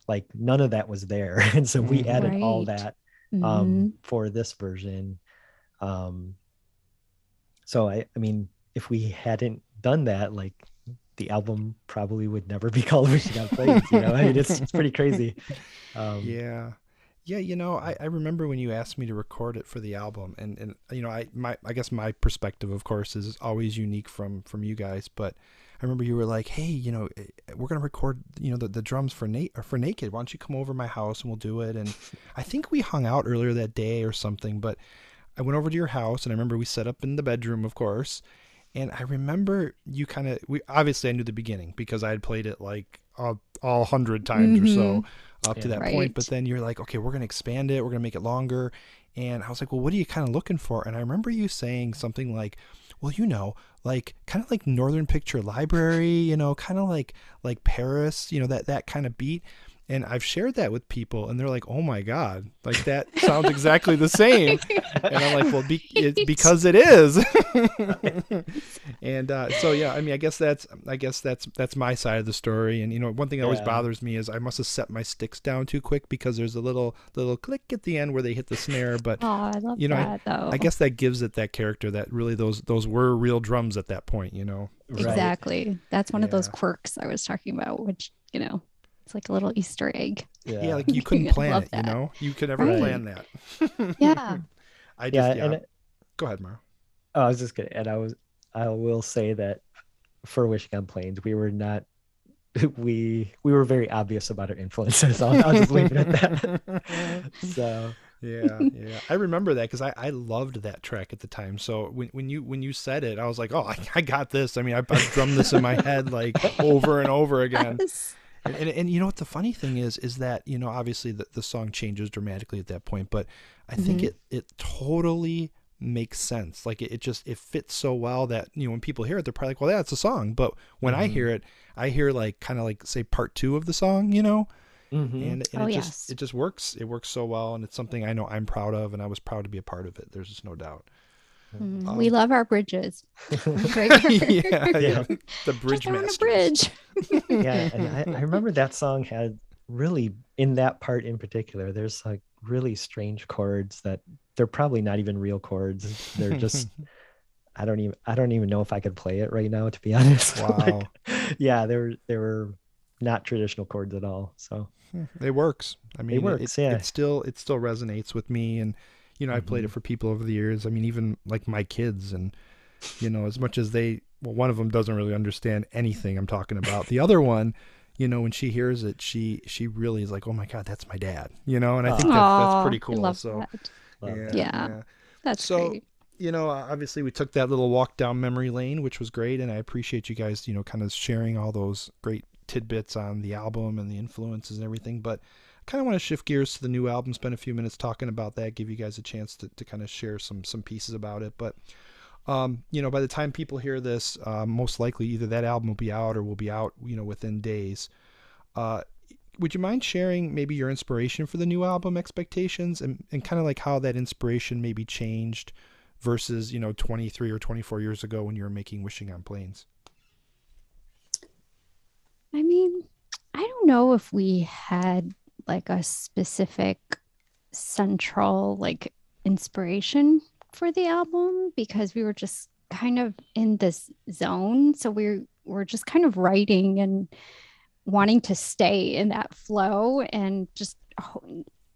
like none of that was there. And so we Mhm. added all that um for this version. Um so i i mean if we hadn't done that like the album probably would never be called wishing on planes you know? I mean it's, it's pretty crazy. Um Yeah. Yeah, you know, I, I remember when you asked me to record it for the album and, and you know, I my I guess my perspective of course is always unique from from you guys, but I remember you were like, "Hey, you know, eh, we're going to record, you know, the, the drums for Nate or for Naked. Why don't you come over to my house and we'll do it?" And I think we hung out earlier that day or something, but I went over to your house and I remember we set up in the bedroom, of course. And I remember you kind of we obviously I knew the beginning because I had played it like all, all hundred times or so up to Yeah. that point. But then you're like, okay, we're gonna expand it, we're gonna make it longer. And I was like, well, what are you kind of looking for? And I remember you saying something like, well, you know, like kind of like Northern Picture Library, you know, kind of like like Paris, you know, that that kind of beat. And I've shared that with people, and they're like, "Oh my god, like that sounds exactly the same." And I'm like, "Well, be, it's Right. because it is." and uh, so yeah, I mean, I guess that's I guess that's that's my side of the story. And you know, one thing that always Yeah. bothers me is I must have set my sticks down too quick because there's a little little click at the end where they hit the snare. But Oh, I love you know, I- that though. I guess that gives it that character that really those those were real drums at that point. You know. right. exactly. That's one of those quirks I was talking about, which you know, it's like a little Easter egg. Yeah, like you couldn't plan love it. You know, you could never Right. plan that. Yeah. I just yeah, yeah. and it- Go ahead, Mara. oh, i was just gonna and i was i will say that for wishing on planes we were not we we were very obvious about our influences i'll, I'll just leave it at that so yeah yeah i remember that because I, I loved that track at the time so when, when you when you said it i was like oh i, I got this i mean I, I drummed this in my head like over and over again Yes. And, and, and you know what the funny thing is is that you know obviously the, the song changes dramatically at that point but i think Mhm. it it totally makes sense like it, it just it fits so well that you know when people hear it they're probably like well yeah it's a song but when i Mhm. hear it i hear like kind of like say part two of the song you know mhm. and, and Oh, it yes. just it just works it works so well and it's something i know i'm proud of and i was proud to be a part of it there's just no doubt Mm, Um, we love our bridges. Right? yeah, yeah Yeah. the bridge Just on a bridge. yeah and I, I remember that song had really in that part in particular there's like really strange chords that they're probably not even real chords they're just i don't even i don't even know if i could play it right now to be honest Like, Wow. yeah they were they were not traditional chords at all so it works i mean it- works, it, yeah. it still it still resonates with me and you know i've played it Mhm. for people over the years i mean even like my kids and you know as much as they well one of them doesn't really understand anything i'm talking about the other one you know when she hears it she she really is like oh my god that's my dad you know and i think that, that's Aw, pretty I cool love so that. love yeah, that. Yeah. That's So, great. you know, uh, obviously we took that little walk down memory lane, which was great, and I appreciate you guys, you know, kind of sharing all those great tidbits on the album and the influences and everything. But I kind of want to shift gears to the new album, spend a few minutes talking about that, give you guys a chance to, to kind of share some some pieces about it. But um, you know, by the time people hear this, uh, most likely either that album will be out or will be out, you know, within days. Uh, would you mind sharing maybe your inspiration for the new album expectations and, and kind of like how that inspiration maybe changed versus you know 23 or 24 years ago when you were making wishing on planes I mean, I don't know if we had like a specific central like inspiration for the album because we were just kind of in this zone. So we were just kind of writing and wanting to stay in that flow and just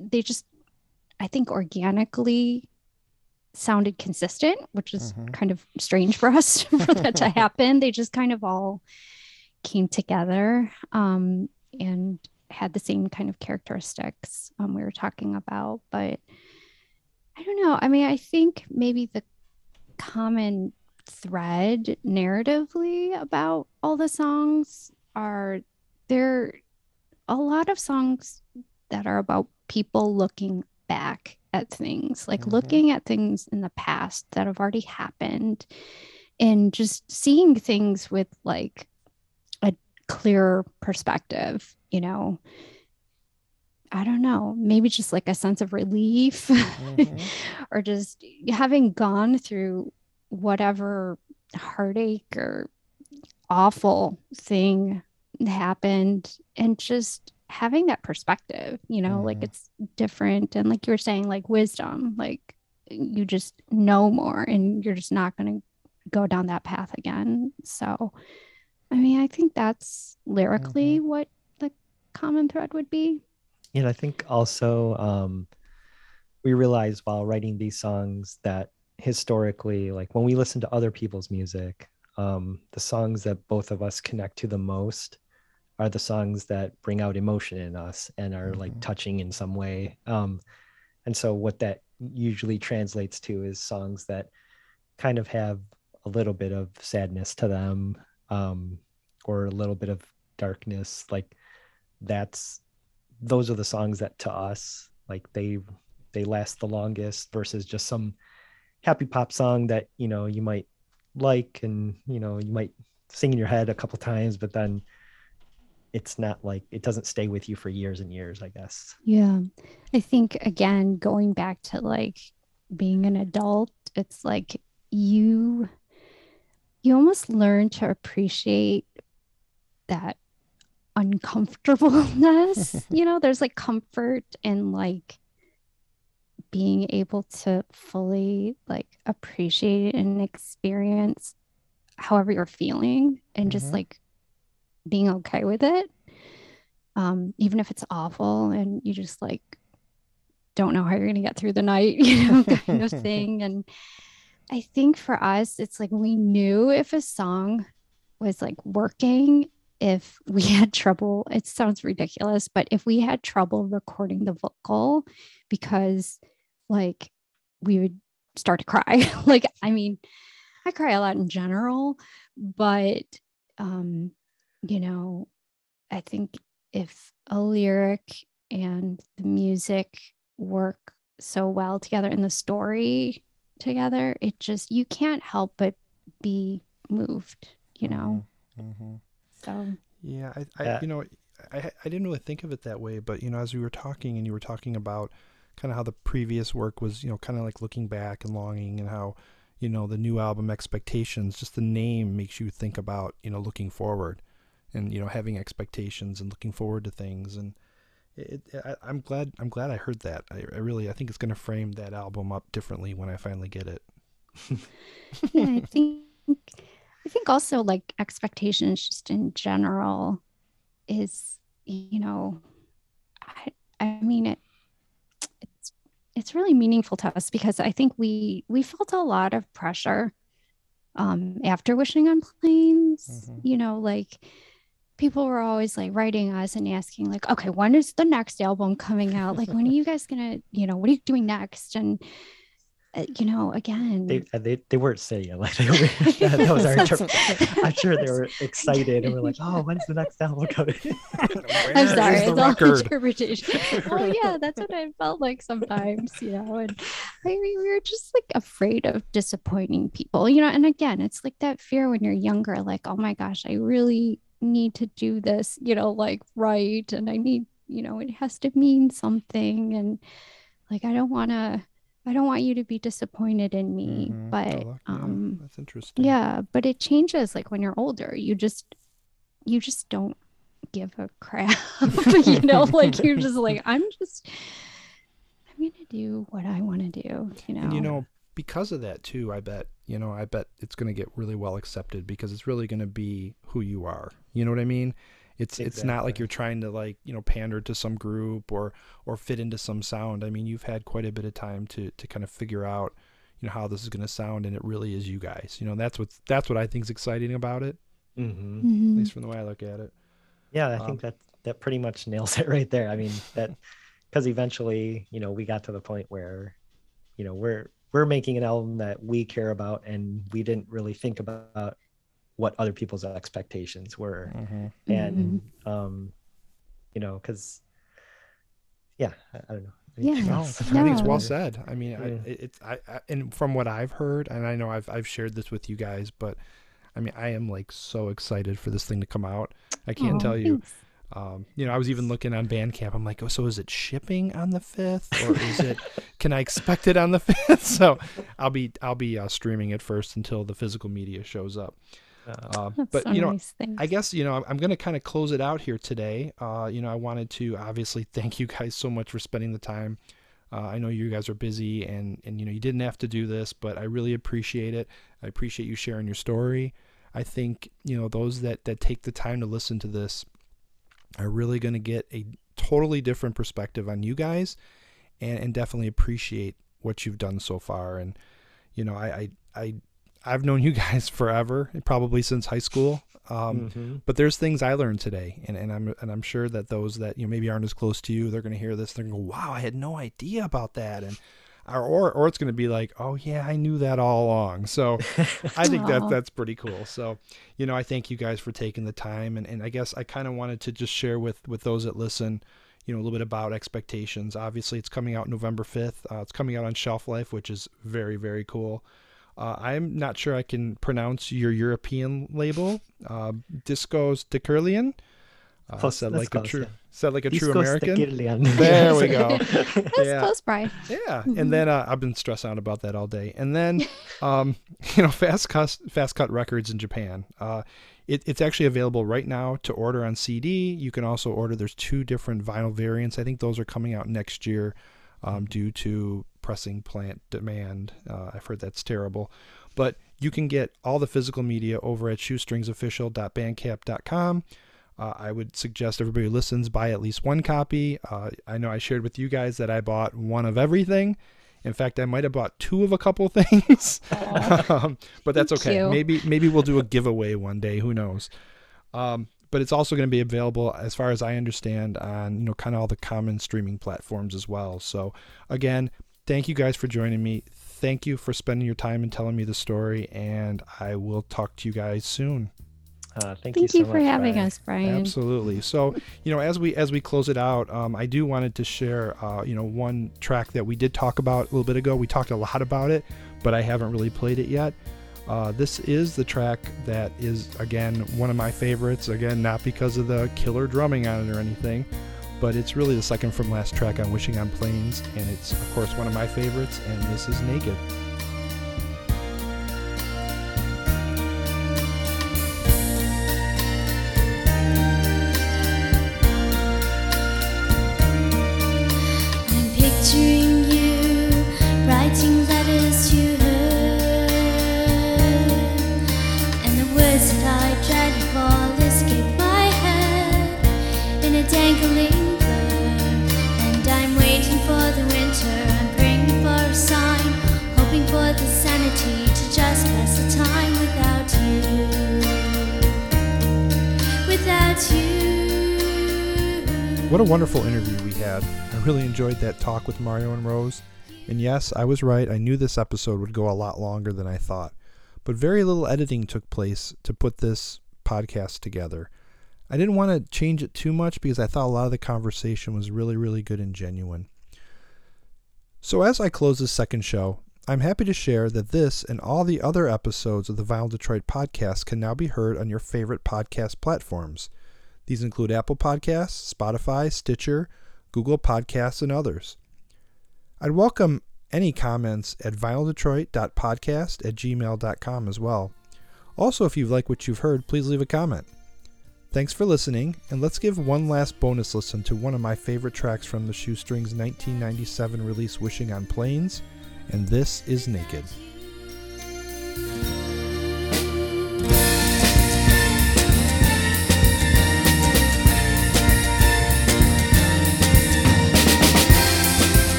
they just I think organically sounded consistent, which is Mhm. kind of strange for us for that to happen. They just kind of all came together um, and had the same kind of characteristics um, we were talking about. But I don't know. I mean, I think maybe the common thread narratively about all the songs are there a lot of songs that are about people looking back at things, like Mhm. looking at things in the past that have already happened and just seeing things with like clearer perspective, you know. I don't know, maybe just like a sense of relief Mhm. or just having gone through whatever heartache or awful thing happened and just having that perspective, you know, like Mhm. it's different. And like you were saying, like wisdom, like you just know more and you're just not going to go down that path again. So, I mean, I think that's lyrically what the common thread would be. And I think also um, we realized while writing these songs that historically, like when we listen to other people's music, um, the songs that both of us connect to the most are the songs that bring out emotion in us and are like Mhm. touching in some way. Um, and so what that usually translates to is songs that kind of have a little bit of sadness to them um, or a little bit of darkness. Like that's those are the songs that to us like they they last the longest versus just some happy pop song that you know you might like and you know you might sing in your head a couple times but then it's not like it doesn't stay with you for years and years i guess Yeah. I think again, going back to like being an adult, it's like you you almost learn to appreciate that uncomfortableness. you know, there's like comfort in like being able to fully like appreciate and experience however you're feeling and just Mhm. like being okay with it um, even if it's awful and you just like don't know how you're gonna get through the night, you know, kind of thing. And I think for us, it's like we knew if a song was like working, if we had trouble, it sounds ridiculous, but if we had trouble recording the vocal because like we would start to cry. like, I mean, I cry a lot in general, but um, you know, I think if a lyric and the music work so well together in the story together, it just you can't help but be moved, you know. hmm So Yeah, I, I Yeah. you know, I I didn't really think of it that way, but you know, as we were talking and you were talking about kind of how the previous work was, you know, kind of like looking back and longing and how, you know, the new album expectations, just the name makes you think about, you know, looking forward and you know, having expectations and looking forward to things and it, I, I'm glad I'm glad I heard that. I, I really I think it's going to frame that album up differently when I finally get it. yeah, I think I think also like expectations just in general is you know I I mean it it's it's really meaningful to us because I think we we felt a lot of pressure um after wishing on planes Mhm. you know like people were always like writing us and asking like okay when is the next album coming out like when are you guys gonna you know what are you doing next and uh, you know again they uh, they, they weren't saying like they were, that, that was our interpret- i'm sure they were excited and we're like oh when's the next album coming I'm sorry, is the it's all record? interpretation. well, yeah, that's what I felt like sometimes, you know. And I mean, we were just like afraid of disappointing people, you know. And again, it's like that fear when you're younger, like, oh my gosh, I really need to do this, you know, like right, and I need, you know, it has to mean something, and like I don't want to, I don't want you to be disappointed in me, Mhm. but Oh, yeah, um, that's interesting. yeah, but it changes like when you're older. You just you just don't give a crap. you know, like you're just like, I'm just I'm gonna do what I want to do, you know. And you know, because of that too, I bet, you know, I bet it's going to get really well accepted because it's really going to be who you are. You know what I mean? It's it's not like you're trying to like, you know, pander to some group or or fit into some sound. I mean, you've had quite a bit of time to to kind of figure out, you know, how this is going to sound and it really is you guys. You know, that's what that's what I think is exciting about it, Mm-hmm. at Mhm. least from the way I look at it. yeah i Um, think that that pretty much nails it right there i mean that because eventually you know we got to the point where you know we're we're making an album that we care about and we didn't really think about what other people's expectations were Mhm. and um you know because yeah I, I don't know Yeah. No. I think it's well said. I mean, Yeah. it- it's I, I and from what I've heard, and I know I've I've shared this with you guys, but I mean, I am like so excited for this thing to come out. I can't Aw, tell you. thanks. Um, you know, I was even looking on Bandcamp. I'm like, oh, so is it shipping on the fifth, or is it? can I expect it on the fifth? so, I'll be I'll be uh, streaming it first until the physical media shows up. Uh, That's but so you know, nice. I guess you know I'm- I'm going to kind of close it out here today. Uh, you know, I wanted to obviously thank you guys so much for spending the time. Uh, I know you guys are busy and and you know you didn't have to do this, but I really appreciate it. I appreciate you sharing your story. I think you know those that that take the time to listen to this are really going to get a totally different perspective on you guys, and and definitely appreciate what you've done so far. And you know, I I, I I've known you guys forever, probably since high school. Um, mhm. but there's things I learned today, and, and I'm and I'm sure that those that you know maybe aren't as close to you, they're going to hear this, they're going to go, "Wow, I had no idea about that," and or or, or it's going to be like, "Oh yeah, I knew that all along." So I think that that's pretty cool. So you know, I thank you guys for taking the time, and, and I guess I kind of wanted to just share with with those that listen, you know, a little bit about expectations. Obviously, it's coming out November fifth. Uh, it's coming out on Shelflife, which is very very cool. Uh, I'm not sure I can pronounce your European label, uh, Discos de Kirlian. Uh, Close- said that's like a close, true, yeah. Said like a true Discos American. Tequilian. There we go. That's yeah. close, Brian. Yeah, and then uh, I've been stressing out about that all day. And then, um, you know, Fastcut Fast Cut Records in Japan. Uh, it, it's actually available right now to order on CD. You can also order. There's two different vinyl variants. I think those are coming out next year, um, due to pressing plant demand. Uh, I've heard that's terrible, but you can get all the physical media over at shoestringsofficial.bandcamp.com. Uh, I would suggest everybody who listens buy at least one copy. Uh, I know I shared with you guys that I bought one of everything. In fact, I might have bought two of a couple things, um, but that's okay. Maybe maybe we'll do a giveaway one day. Who knows? Um, but it's also going to be available, as far as I understand, on you know kind of all the common streaming platforms as well. So again, thank you guys for joining me. Thank you for spending your time and telling me the story, and I will talk to you guys soon. Uh, thank, Thank you, you so for much, having Brian. us, Brian. Absolutely. So, you know, as we as we close it out, um, I do wanted to share, uh, you know, one track that we did talk about a little bit ago. We talked a lot about it, but I haven't really played it yet. Uh, this is the track that is again one of my favorites. Again, not because of the killer drumming on it or anything, but it's really the second from last track on Wishing on Planes, and it's of course one of my favorites. And this is Naked. What a wonderful interview we had. I really enjoyed that talk with Mario and Rose. And yes, I was right. I knew this episode would go a lot longer than I thought. But very little editing took place to put this podcast together. I didn't want to change it too much because I thought a lot of the conversation was really, really good and genuine. So, as I close this second show, I'm happy to share that this and all the other episodes of the Vinyl Detroit podcast can now be heard on your favorite podcast platforms. These include Apple Podcasts, Spotify, Stitcher, Google Podcasts, and others. I'd welcome any comments at vinyldetroit.podcast at gmail.com as well. Also, if you like what you've heard, please leave a comment. Thanks for listening, and let's give one last bonus listen to one of my favorite tracks from the Shoestrings 1997 release Wishing on Planes, and this is Naked.